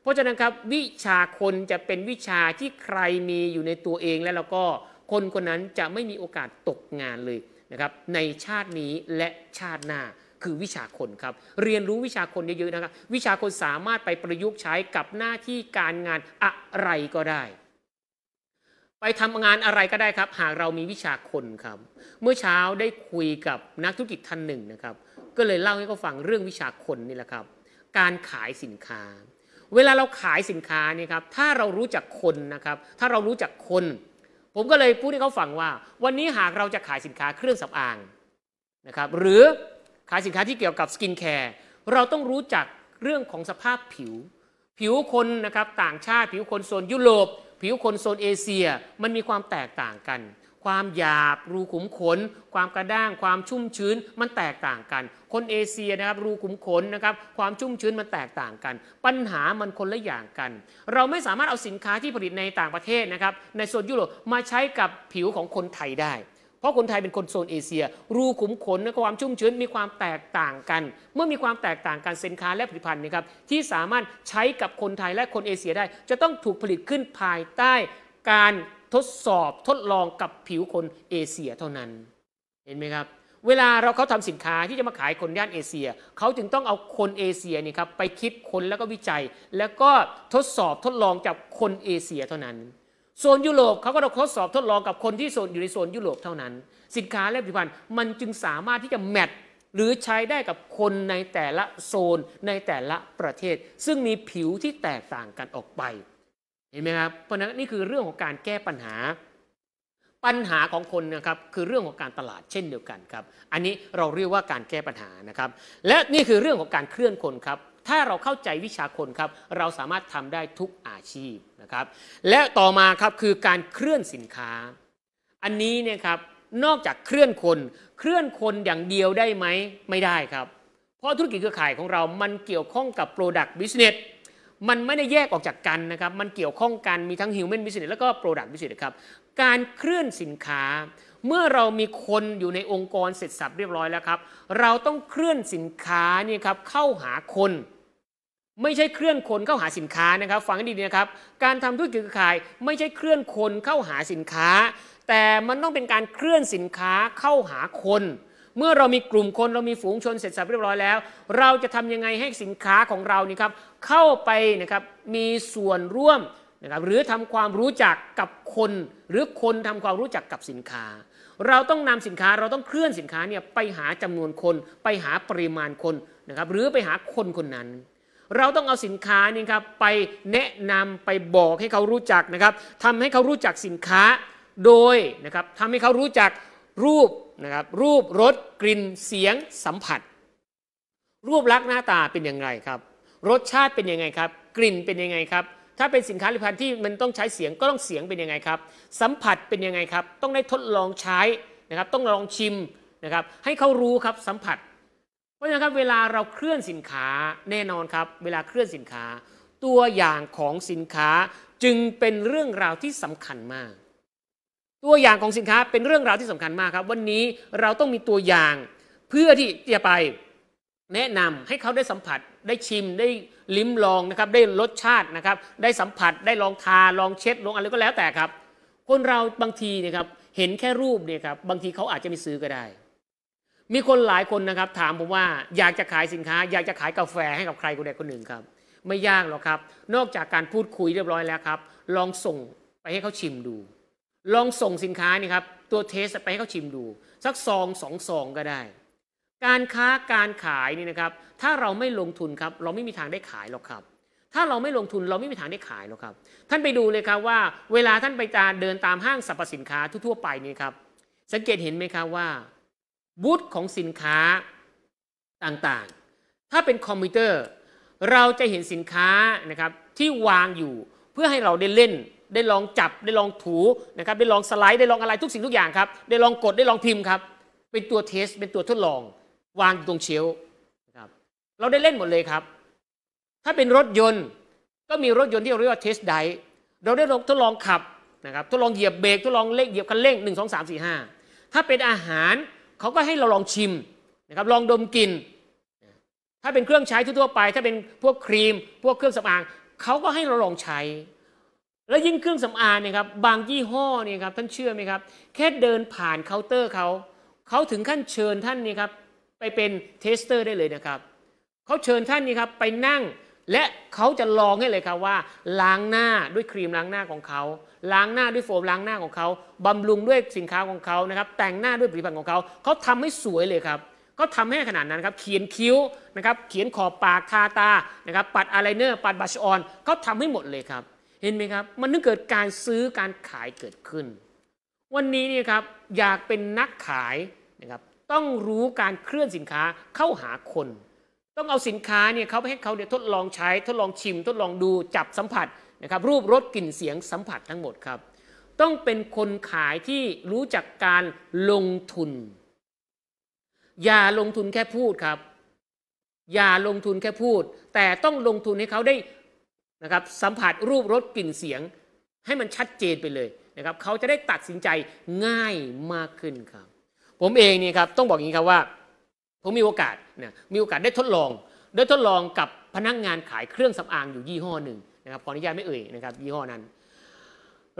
S1: เพราะฉะนั้นครับวิชาคนจะเป็นวิชาที่ใครมีอยู่ในตัวเองแล้วเราก็คนคนนั้นจะไม่มีโอกาสตกงานเลยนะครับในชาตินี้และชาติหน้า คือวิชาคนครับ เรียนรู้วิชาคนเยอะๆนะครับ วิชาคนสามารถไปประยุกต์ใช้กับหน้าที่การงานอะไรก็ได้ ไปทำงานอะไรก็ได้ครับ หากเรามีวิชาคนครับ เมื่อเช้าได้คุยกับนักธุรกิจท่านหนึ่งนะครับ ก็เลยเล่าให้เขาฟังเรื่องวิชาคนนี่แหละครับ การขายสินค้า เวลาเราขายสินค้านี่ครับ ถ้าเรารู้จักคนนะครับ ถ้าเรารู้จักคน ผมก็เลยพูดให้เขาฟังว่า วันนี้หากเราจะขายสินค้าเครื่องสำอางนะครับ หรือ ขายสินค้าที่เกี่ยวกับ skincare เราต้องรู้จักเรื่องของสภาพผิว ผิวคนนะครับต่างชาติ ผิวคนโซนยุโรป ผิวคนโซนเอเชีย มันมีความแตกต่างกัน ความหยาบ รูขุมขน ความกระด้าง ความชุ่มชื้นมันแตกต่างกัน คนเอเชียนะครับรูขุมขนนะครับความชุ่มชื้นมันแตกต่างกัน ปัญหามันคนละอย่างกัน เราไม่สามารถเอาสินค้าที่ผลิตในต่างประเทศนะครับในโซนยุโรปมาใช้กับผิวของคนไทยได้ เพราะคนไทยเป็นคนโซนเอเชีย รูขุมขนและความชุ่มชื้นมีความแตกต่างกัน เมื่อมีความแตกต่างกันสินค้าและผลิตภัณฑ์นะครับที่สามารถใช้กับคนไทยและคนเอเชียได้ จะต้องถูกผลิตขึ้นภายใต้การทดสอบทดลองกับผิวคนเอเชียเท่านั้น เห็นไหมครับเวลาเราเขาทำสินค้าที่จะมาขายคนย่านเอเชีย เขาจึงต้องเอาคนเอเชียนี่ครับไปคิดคนแล้วก็วิจัย แล้วก็ทดสอบทดลองจากคนเอเชียเท่านั้น โซนยุโรปเขาก็ต้องทดสอบทดลองกับคนที่โซนอยู่ในโซนยุโรปเท่านั้น สินค้าและผลิตภัณฑ์มันจึงสามารถที่จะแมทหรือใช้ได้กับคนในแต่ละโซนในแต่ละประเทศ ซึ่งมีผิวที่แตกต่างกันออกไป เห็นไหมครับ เพราะนั้นนี่คือเรื่องของการแก้ปัญหา ปัญหาของคนนะครับคือเรื่องของการตลาดเช่นเดียวกันครับ อันนี้เราเรียกว่าการแก้ปัญหานะครับ และนี่คือเรื่องของการเคลื่อนคนครับ ถ้าเราเข้าใจวิชาคนครับเราสามารถทำได้ทุกอาชีพนะครับ และต่อมาครับคือการเคลื่อนสินค้า อันนี้เนี่ยครับนอกจากเคลื่อนคน เคลื่อนคนอย่างเดียวได้ไหมไม่ได้ครับ เพราะธุรกิจเครือข่ายของเรา มันเกี่ยวข้องกับ Product Business มันไม่ได้แยกออกจากกันนะครับ มันเกี่ยวข้องกันมีทั้ง Human Business แล้วก็ Product Business ครับ การเคลื่อนสินค้า เมื่อเรามีคนอยู่ในองค์กรเสร็จสับเรียบร้อยแล้วครับ เราต้องเคลื่อนสินค้านี่ครับเข้าหาคน ไม่ใช่เคลื่อนคนเข้าหาสินค้านะครับ ฟังให้ดีนะครับ การทำธุรกิจเครือข่ายไม่ใช่เคลื่อนคนเข้าหาสินค้า แต่มันต้องเป็นการเคลื่อนสินค้าเข้าหาคน เมื่อเรามีกลุ่มคนเรามีฝูงชนเสร็จสับเรียบร้อยแล้ว เราจะทำยังไงให้สินค้าของเรานี่ครับเข้าไปนะครับมีส่วนร่วมนะครับหรือทำความรู้จักกับคน หรือคนทำความรู้จักกับสินค้า เราต้องนำสินค้าเราต้องเคลื่อนสินค้าเนี่ยไปหาจำนวนคน ไปหาปริมาณคนนะครับหรือไปหาคนคนนั้น เราต้องเอาสินค้านี่ครับไปแนะนำไปบอกให้เขารู้จักนะครับทำให้เขารู้จักสินค้าโดยนะครับทำให้เขารู้จักรูปนะครับรูปรสกลิ่นเสียงสัมผัส รูปลักษณ์หน้าตาเป็นยังไงครับรสชาติเป็นยังไงครับ กลิ่นเป็นยังไงครับ ถ้าเป็นสินค้าผลิตภัณฑ์ที่มันต้องใช้เสียงก็ต้องเสียงเป็นยังไงครับ สัมผัสเป็นยังไงครับ ต้องได้ทดลองใช้นะครับ ต้องลองชิมนะครับ ให้เขารู้ครับสัมผัส เพราะฉะนั้นครับเวลาเราเคลื่อนสินค้าแน่นอนครับ เวลาเคลื่อนสินค้า ตัวอย่างของสินค้าจึงเป็นเรื่องราวที่สำคัญมาก ตัวอย่างของสินค้าเป็นเรื่องราวที่สำคัญมากครับ วันนี้เราต้องมีตัวอย่างเพื่อที่จะไปแนะนำให้เขาได้สัมผัส ได้ชิมได้ลิ้มลองนะครับได้รสชาตินะครับ ได้สัมผัสได้ลองทาลองเช็ดลองอะไรก็แล้วแต่ครับ คนเราบางทีเนี่ยครับเห็นแค่รูปเนี่ยครับบางทีเขาอาจจะไม่ซื้อก็ได้ มีคนหลายคนนะครับ ถามผมว่าอยากจะขายสินค้า อยากจะขายกาแฟให้กับใครคนใดคนหนึ่งครับ ไม่ยากหรอกครับ นอกจากการพูดคุยเรียบร้อยแล้วครับ ลองส่งไปให้เขาชิมดู ลองส่งสินค้านี่ครับตัวเทสไปให้เขาชิมดู สักซองสองซองก็ได้ การค้าการขายนี่นะครับ ถ้าเราไม่ลงทุนครับ เราไม่มีทางได้ขายหรอกครับถ้าเราไม่ลงทุนเราไม่มีทางได้ขายหรอกครับ ท่านไปดูเลยครับว่าเวลาท่านไปเดินตามห้างสรรพสินค้าทั่วๆไปนี่ครับ สังเกตเห็นไหมครับว่า บูธของสินค้าต่างๆ ถ้าเป็นคอมพิวเตอร์ เราจะเห็นสินค้านะครับที่วางอยู่เพื่อให้เราได้เล่น ได้ลองจับได้ลองถูนะครับได้ลองสไลด์ได้ลองอะไรทุกสิ่งทุกอย่างครับได้ลองกดได้ลองพิมพ์ครับเป็นตัว test เป็นตัวทดลอง วางอยู่ตรง shelf นะครับเราได้เล่นหมดเลยครับ ถ้าเป็นรถยนต์ก็มีรถยนต์ที่เราเรียกว่า test drive เราได้ลองทดลองขับนะครับทดลองเหยียบเบรกทดลองเล่เหยียบคันเร่งหนึ่งสองสามสี่ห้าถ้าเป็นอาหาร เขาก็ให้เราลองชิมนะครับลองดมกลิ่นถ้าเป็นเครื่องใช้ทั่วไป ถ้าเป็นพวกครีม พวกเครื่องสำอางเขาก็ให้เราลองใช้ แล้วยิ่งเครื่องสำอางเนี่ยครับบางยี่ห้อเนี่ยครับท่านเชื่อไหมครับ แค่เดินผ่านเคาน์เตอร์เขาเขาถึงขั้นเชิญท่านนี่ครับไปเป็น tester ได้เลยนะครับเขาเชิญท่านนี่ครับไปนั่งและเขาจะลองให้เลยครับว่าล้างหน้าด้วยครีมล้างหน้าของเขา ล้างหน้าด้วยโฟมล้างหน้าของเขาบำรุงด้วยสินค้าของเขานะครับ แต่งหน้าด้วยผลิตภัณฑ์ของเขาเขาทำให้สวยเลยครับเขาทำให้ขนาดนั้นครับ เขียนคิ้วนะครับ เขียนขอบปากทาตานะครับ ปัดอายไลเนอร์ ปัดบัชออนเขาทำให้หมดเลยครับ เห็นไหมครับ มันนึกเกิดการซื้อการขายเกิดขึ้น วันนี้นี่ครับอยากเป็นนักขายนะครับ ต้องรู้การเคลื่อนสินค้าเข้าหาคน ต้องเอาสินค้าเนี่ยเขาไปให้เขาเนี่ยทดลองใช้ ทดลองชิม ทดลองดูจับสัมผัส นะครับรูปรสกลิ่นเสียงสัมผัสทั้งหมดครับ ต้องเป็นคนขายที่รู้จักการลงทุน อย่าลงทุนแค่พูดครับ อย่าลงทุนแค่พูด แต่ต้องลงทุนให้เขาได้นะครับสัมผัสรูปรสกลิ่นเสียง ให้มันชัดเจนไปเลยนะครับเขาจะได้ตัดสินใจง่ายมากขึ้นครับ ผมเองเนี่ครับต้องบอกอย่างนี้ครับว่าผมมีโอกาสนะมีโอกาสได้ทดลอง ได้ทดลองกับพนักงานขายเครื่องสำอางอยู่ยี่ห้อหนึ่ง นะครับขออนุญาตไม่เอ่ยนะครับยี่ห้อนั้น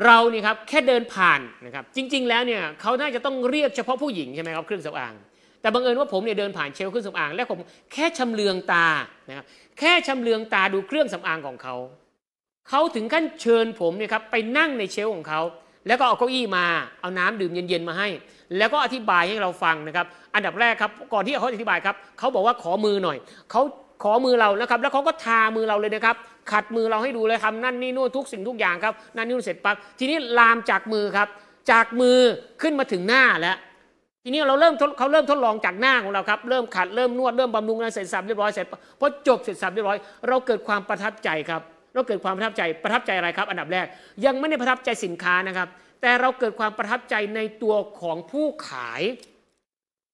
S1: เราเนี่ยครับแค่เดินผ่านนะครับจริง ๆ แล้วเนี่ยเขาน่าจะต้องเรียกเฉพาะผู้หญิงใช่ไหมครับเครื่องสำอาง แต่บังเอิญว่าผมเนี่ยเดินผ่านเชลเครื่องสำอาง และผมแค่ชำเลืองตานะครับแค่ชำเลืองตาดูเครื่องสำอางของเขาเขาถึงขั้นเชิญผมเนี่ยครับไปนั่งในเชลของเขาแล้วก็เอาเก้าอี้มา เอาน้ำดื่มเย็นๆมาให้ แล้วก็อธิบายให้เราฟังนะครับ อันดับแรกครับ ก่อนที่เขาอธิบายครับ เขาบอกว่าขอมือหน่อย เขาขอมือเรานะครับ แล้วเขาก็ทามือเราเลยนะครับ ขัดมือเราให้ดูเลยทำนั่นนี่นู่นทุกสิ่งทุกอย่างครับนั่นนี่นู่นเสร็จปั๊บทีนี้ลามจากมือครับ จากมือขึ้นมาถึงหน้าแล้วทีนี้เราเริ่มเขาเริ่มทดลองจากหน้าของเราครับเริ่มขัดเริ่มนวดเริ่มบำรุงอะไรเสร็จสับเรียบร้อยเสร็จพอจบเสร็จสับเรียบร้อย เราเกิดความประทับใจครับ เราเกิดความประทับใจประทับใจอะไรครับ อันดับแรกยังไม่ได้ประทับใจสินค้านะครับ แต่เราเกิดความประทับใจในตัวของผู้ขาย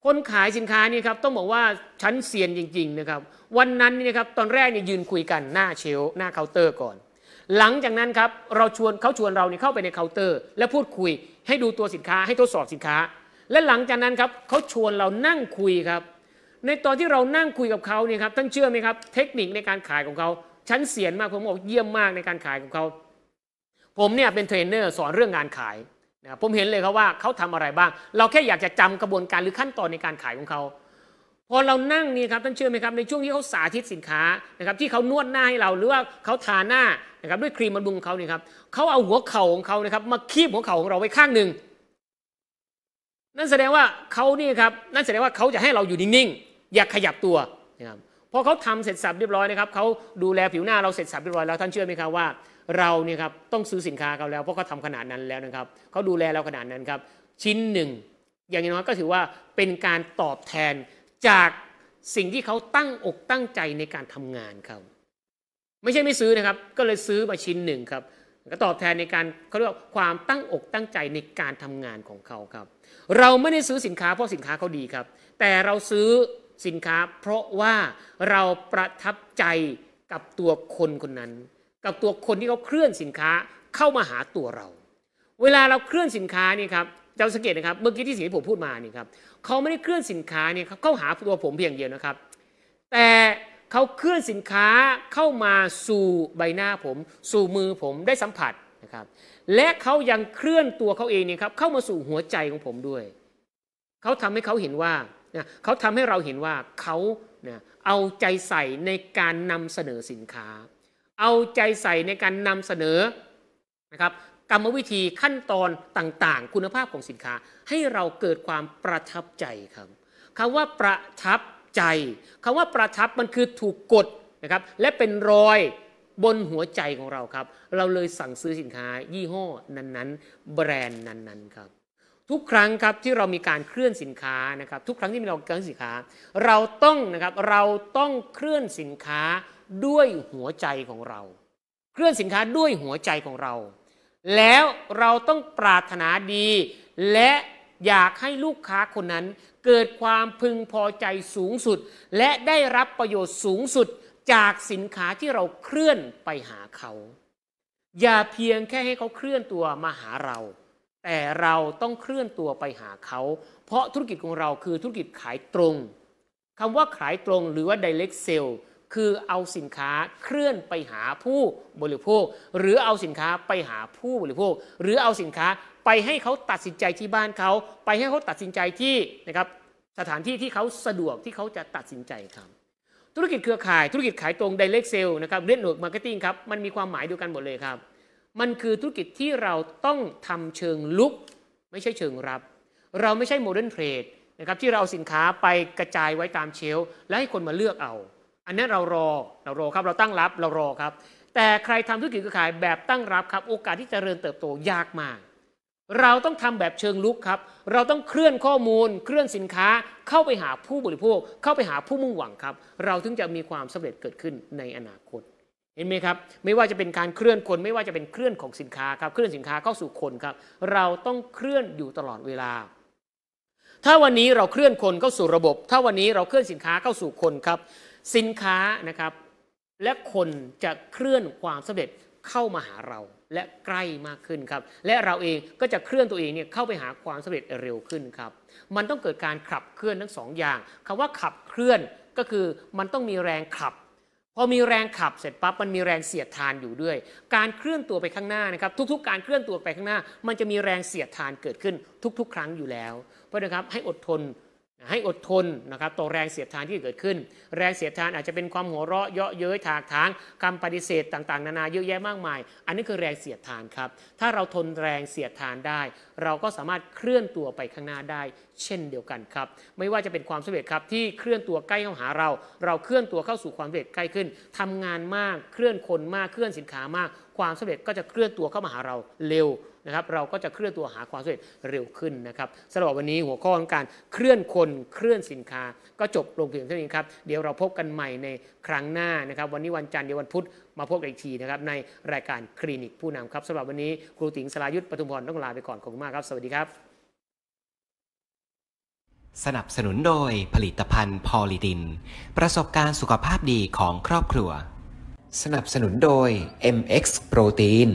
S1: คนขายสินค้านี่ครับต้องบอกว่าชั้นเซียนจริง ๆ นะครับ วันนั้นนี่นะครับตอนแรกเนี่ยยืนคุยกันหน้า shelf หน้าเคาน์เตอร์ก่อน หลังจากนั้นครับเราชวนเขาชวนเราเนี่ยเข้าไปในเคาน์เตอร์ และพูดคุยให้ดูตัวสินค้าให้ทดสอบสินค้า และหลังจากนั้นครับเขาชวนเรานั่งคุยครับ ในตอนที่เรานั่งคุยกับเขาเนี่ยครับท่านเชื่อไหมครับเทคนิคในการขายของเขาชั้นเซียนมากผมบอกเยี่ยมมากในการขายของเขาผมเนี่ยเป็นเทรนเนอร์สอนเรื่องงานขายนะผมเห็นเลยครับว่าเขาทำอะไรบ้าง เราแค่อยากจะจำกระบวนการหรือขั้นตอนในการขายของเขา พอเรานั่งนี่ครับท่านเชื่อไหมครับในช่วงที่เขาสาธิตสินค้านะครับที่เขานวดหน้าให้เราหรือว่าเขาทาหน้านะครับด้วยครีมบำรุงเขาเนี่ยครับเขาเอาหัวเข่าของเขานะครับมาคีบหัวเข่าของเราไว้ข้างหนึ่งนั่นแสดงว่าเขานี่ครับนั่นแสดงว่าเขาจะให้เราอยู่นิ่งๆอย่าขยับตัวนะครับพอเขาทำเสร็จสับเรียบร้อยนะครับเขาดูแลผิวหน้าเราเสร็จสับเรียบร้อยแล้วท่านเชื่อไหมครับว่าเราเนี่ยครับต้องซื้อสินค้าเขาแล้วเพราะเขาทาขนาดนั้นแล้วนะครับเขาดูแลเราขนาดนั้นครับชิ้นหนึ่งอย่างน้อยก็ถือว่าเป็นการตอบแทน จากสิ่งที่เขาตั้งอกตั้งใจในการทำงานเขาไม่ใช่ไม่ซื้อนะครับ ก็เลยซื้อมาชิ้นหนึ่งครับก็ตอบแทนในการเขาเรียกว่าความตั้งอกตั้งใจในการทำงานของเขาครับ เราไม่ได้ซื้อสินค้าเพราะสินค้าเขาดีครับ แต่เราซื้อสินค้า เพราะว่าเราประทับใจกับตัวคนคนนั้น กับตัวคนที่เขาเคลื่อนสินค้าเข้ามาหาตัวเรา เวลาเราเคลื่อนสินค้านี่ครับเราสังเกตนะครับเมื่อกี้ที่สิ่งที่ผมพูดมานี่ครับ เขาไม่ได้เคลื่อนสินค้าเนี่ยเข้าหาตัวผมเพียงเดียวนะครับ แต่เขาเคลื่อนสินค้าเข้ามาสู่ใบหน้าผม สู่มือผมได้สัมผัสนะครับและเขายังเคลื่อนตัวเขาเองเนี่ยครับเข้ามาสู่หัวใจของผมด้วย เขาทำให้เขาเห็นว่านะเขาทำให้เราเห็นว่าเขาเนี่ยเอาใจใส่ในการนำเสนอสินค้า เอาใจใส่ในการนำเสนอนะครับ กรรมวิธีขั้นตอนต่างๆ คุณภาพของสินค้า ให้เราเกิดความประทับใจครับคำว่าประทับใจคำว่าประทับมันคือถูกกดนะครับและเป็นรอยบนหัวใจของเราครับ เราเลยสั่งซื้อสินค้า ยี่ห้อนั้นๆ แบรนด์นั้นๆครับ ทุกครั้งครับที่เรามีการเคลื่อนสินค้านะครับ ทุกครั้งที่เราเคลื่อนสินค้า เราต้องนะครับเราต้องเคลื่อนสินค้าด้วยหัวใจของเรา เคลื่อนสินค้าด้วยหัวใจของเรา แล้วเราต้องปรารถนาดี และอยากให้ลูกค้าคนนั้น เกิดความพึงพอใจสูงสุด และได้รับประโยชน์สูงสุดจากสินค้าที่เราเคลื่อนไปหาเขา อย่าเพียงแค่ให้เขาเคลื่อนตัวมาหาเรา แต่เราต้องเคลื่อนตัวไปหาเขา เพราะธุรกิจของเราคือธุรกิจขายตรงคำว่าขายตรงหรือว่า direct sale คือเอาสินค้าเคลื่อนไปหาผู้บริโภค หรือเอาสินค้าไปหาผู้บริโภค หรือเอาสินค้าไปให้เขาตัดสินใจที่บ้านเขา ไปให้เขาตัดสินใจที่นะครับสถานที่ที่เขาสะดวกที่เขาจะตัดสินใจครับ ธุรกิจเครือข่ายธุรกิจขายตรง direct sale นะครับ network marketing ครับมันมีความหมายเดียวกันหมดเลยครับ มันคือธุรกิจที่เราต้องทำเชิงลุก ไม่ใช่เชิงรับ เราไม่ใช่โมเดิร์นเทรดนะครับที่เราเอาสินค้าไปกระจายไว้ตามเชลฟ์แล้วให้คนมาเลือกเอา อันนั้เรารอเรารอครับเราตั้งรับเรารอครับ แต่ใครทำธุรกิจเครือข่ายแบบตั้งรับครับ โอกาสที่จะเจริญเติบโตยากมาก เราต้องทำแบบเชิงลุกครับ เราต้องเคลื่อนข้อมูล เคลื่อนสินค้าเข้าไปหาผู้บริโภค เข้าไปหาผู้มุ่งหวังครับ เราถึงจะมีความสำเร็จเกิดขึ้นในอนาคตเห็นไหมครับไม่ว่าจะเป็นการเคลื่อนคนไม่ว่าจะเป็นเคลื่อนของสินค้าครับเคลื่อนสินค้าเข้าสู่คนครับเราต้องเคลื่อนอยู่ตลอดเวลา ถ้าวันนี้เราเคลื่อนคนเข้าสู่ระบบ ถ้าวันนี้เราเคลื่อนสินค้าเข้าสู่คนครับ สินค้านะครับ และคนจะเคลื่อนความสำเร็จเข้ามาหาเราและใกล้มากขึ้นครับ และเราเองก็จะเคลื่อนตัวเองเนี่ยเข้าไปหาความสำเร็จเร็วขึ้นครับ มันต้องเกิดการขับเคลื่อนทั้งสองอย่างคำว่าขับเคลื่อนก็คือมันต้องมีแรงขับ พอมีแรงขับเสร็จปั๊บมันมีแรงเสียดทานอยู่ด้วย การเคลื่อนตัวไปข้างหน้านะครับ ทุกๆ การเคลื่อนตัวไปข้างหน้า มันจะมีแรงเสียดทานเกิดขึ้นทุก ๆ ครั้งอยู่แล้ว เพราะนะครับให้อดทน ให้อดทนนะครับต่อแรงเสียดทานที่เกิดขึ้น แรงเสียดทานอาจจะเป็นความหัวเราะเยาะเย้ยถากถางคำปฏิเสธต่างๆ นานาเยอะแยะมากมาย อันนี้คือแรงเสียดทานครับ ถ้าเราทนแรงเสียดทานได้ เราก็สามารถเคลื่อนตัวไปข้างหน้าได้ เช่นเดียวกันครับ ไม่ว่าจะเป็นความสำเร็จครับที่เคลื่อนตัวใกล้เข้าหาเรา เราเคลื่อนตัวเข้าสู่ความสำเร็จใกล้ขึ้นทำงานมากเคลื่อนคนมากเคลื่อนสินค้ามาก ความสำเร็จก็จะเคลื่อนตัวเข้ามาหาเราเร็ว นะครับเราก็จะเคลื่อนตัวหาความสำเร็จเร็วขึ้นนะครับสำหรับวันนี้หัวข้อของการเคลื่อนคนเคลื่อนสินค้า ก็จบลงเพียงเท่านี้ครับเดี๋ยวเราพบกันใหม่ในครั้งหน้านะครับ วันนี้วันจันทร์เดี๋ยววันพุธมาพบกันอีกทีนะครับในรายการคลินิกผู้นำครับสำหรับวันนี้ครูติ๋งสลายุทธปทุมพรต้องลาไปก่อนขอบคุณมากครับสวัสดีครับ
S2: สนับสนุนโดยผลิตภัณฑ์พอลิดิน ประสบการณ์สุขภาพดีของครอบครัว สนับสนุนโดย MX โปรตีน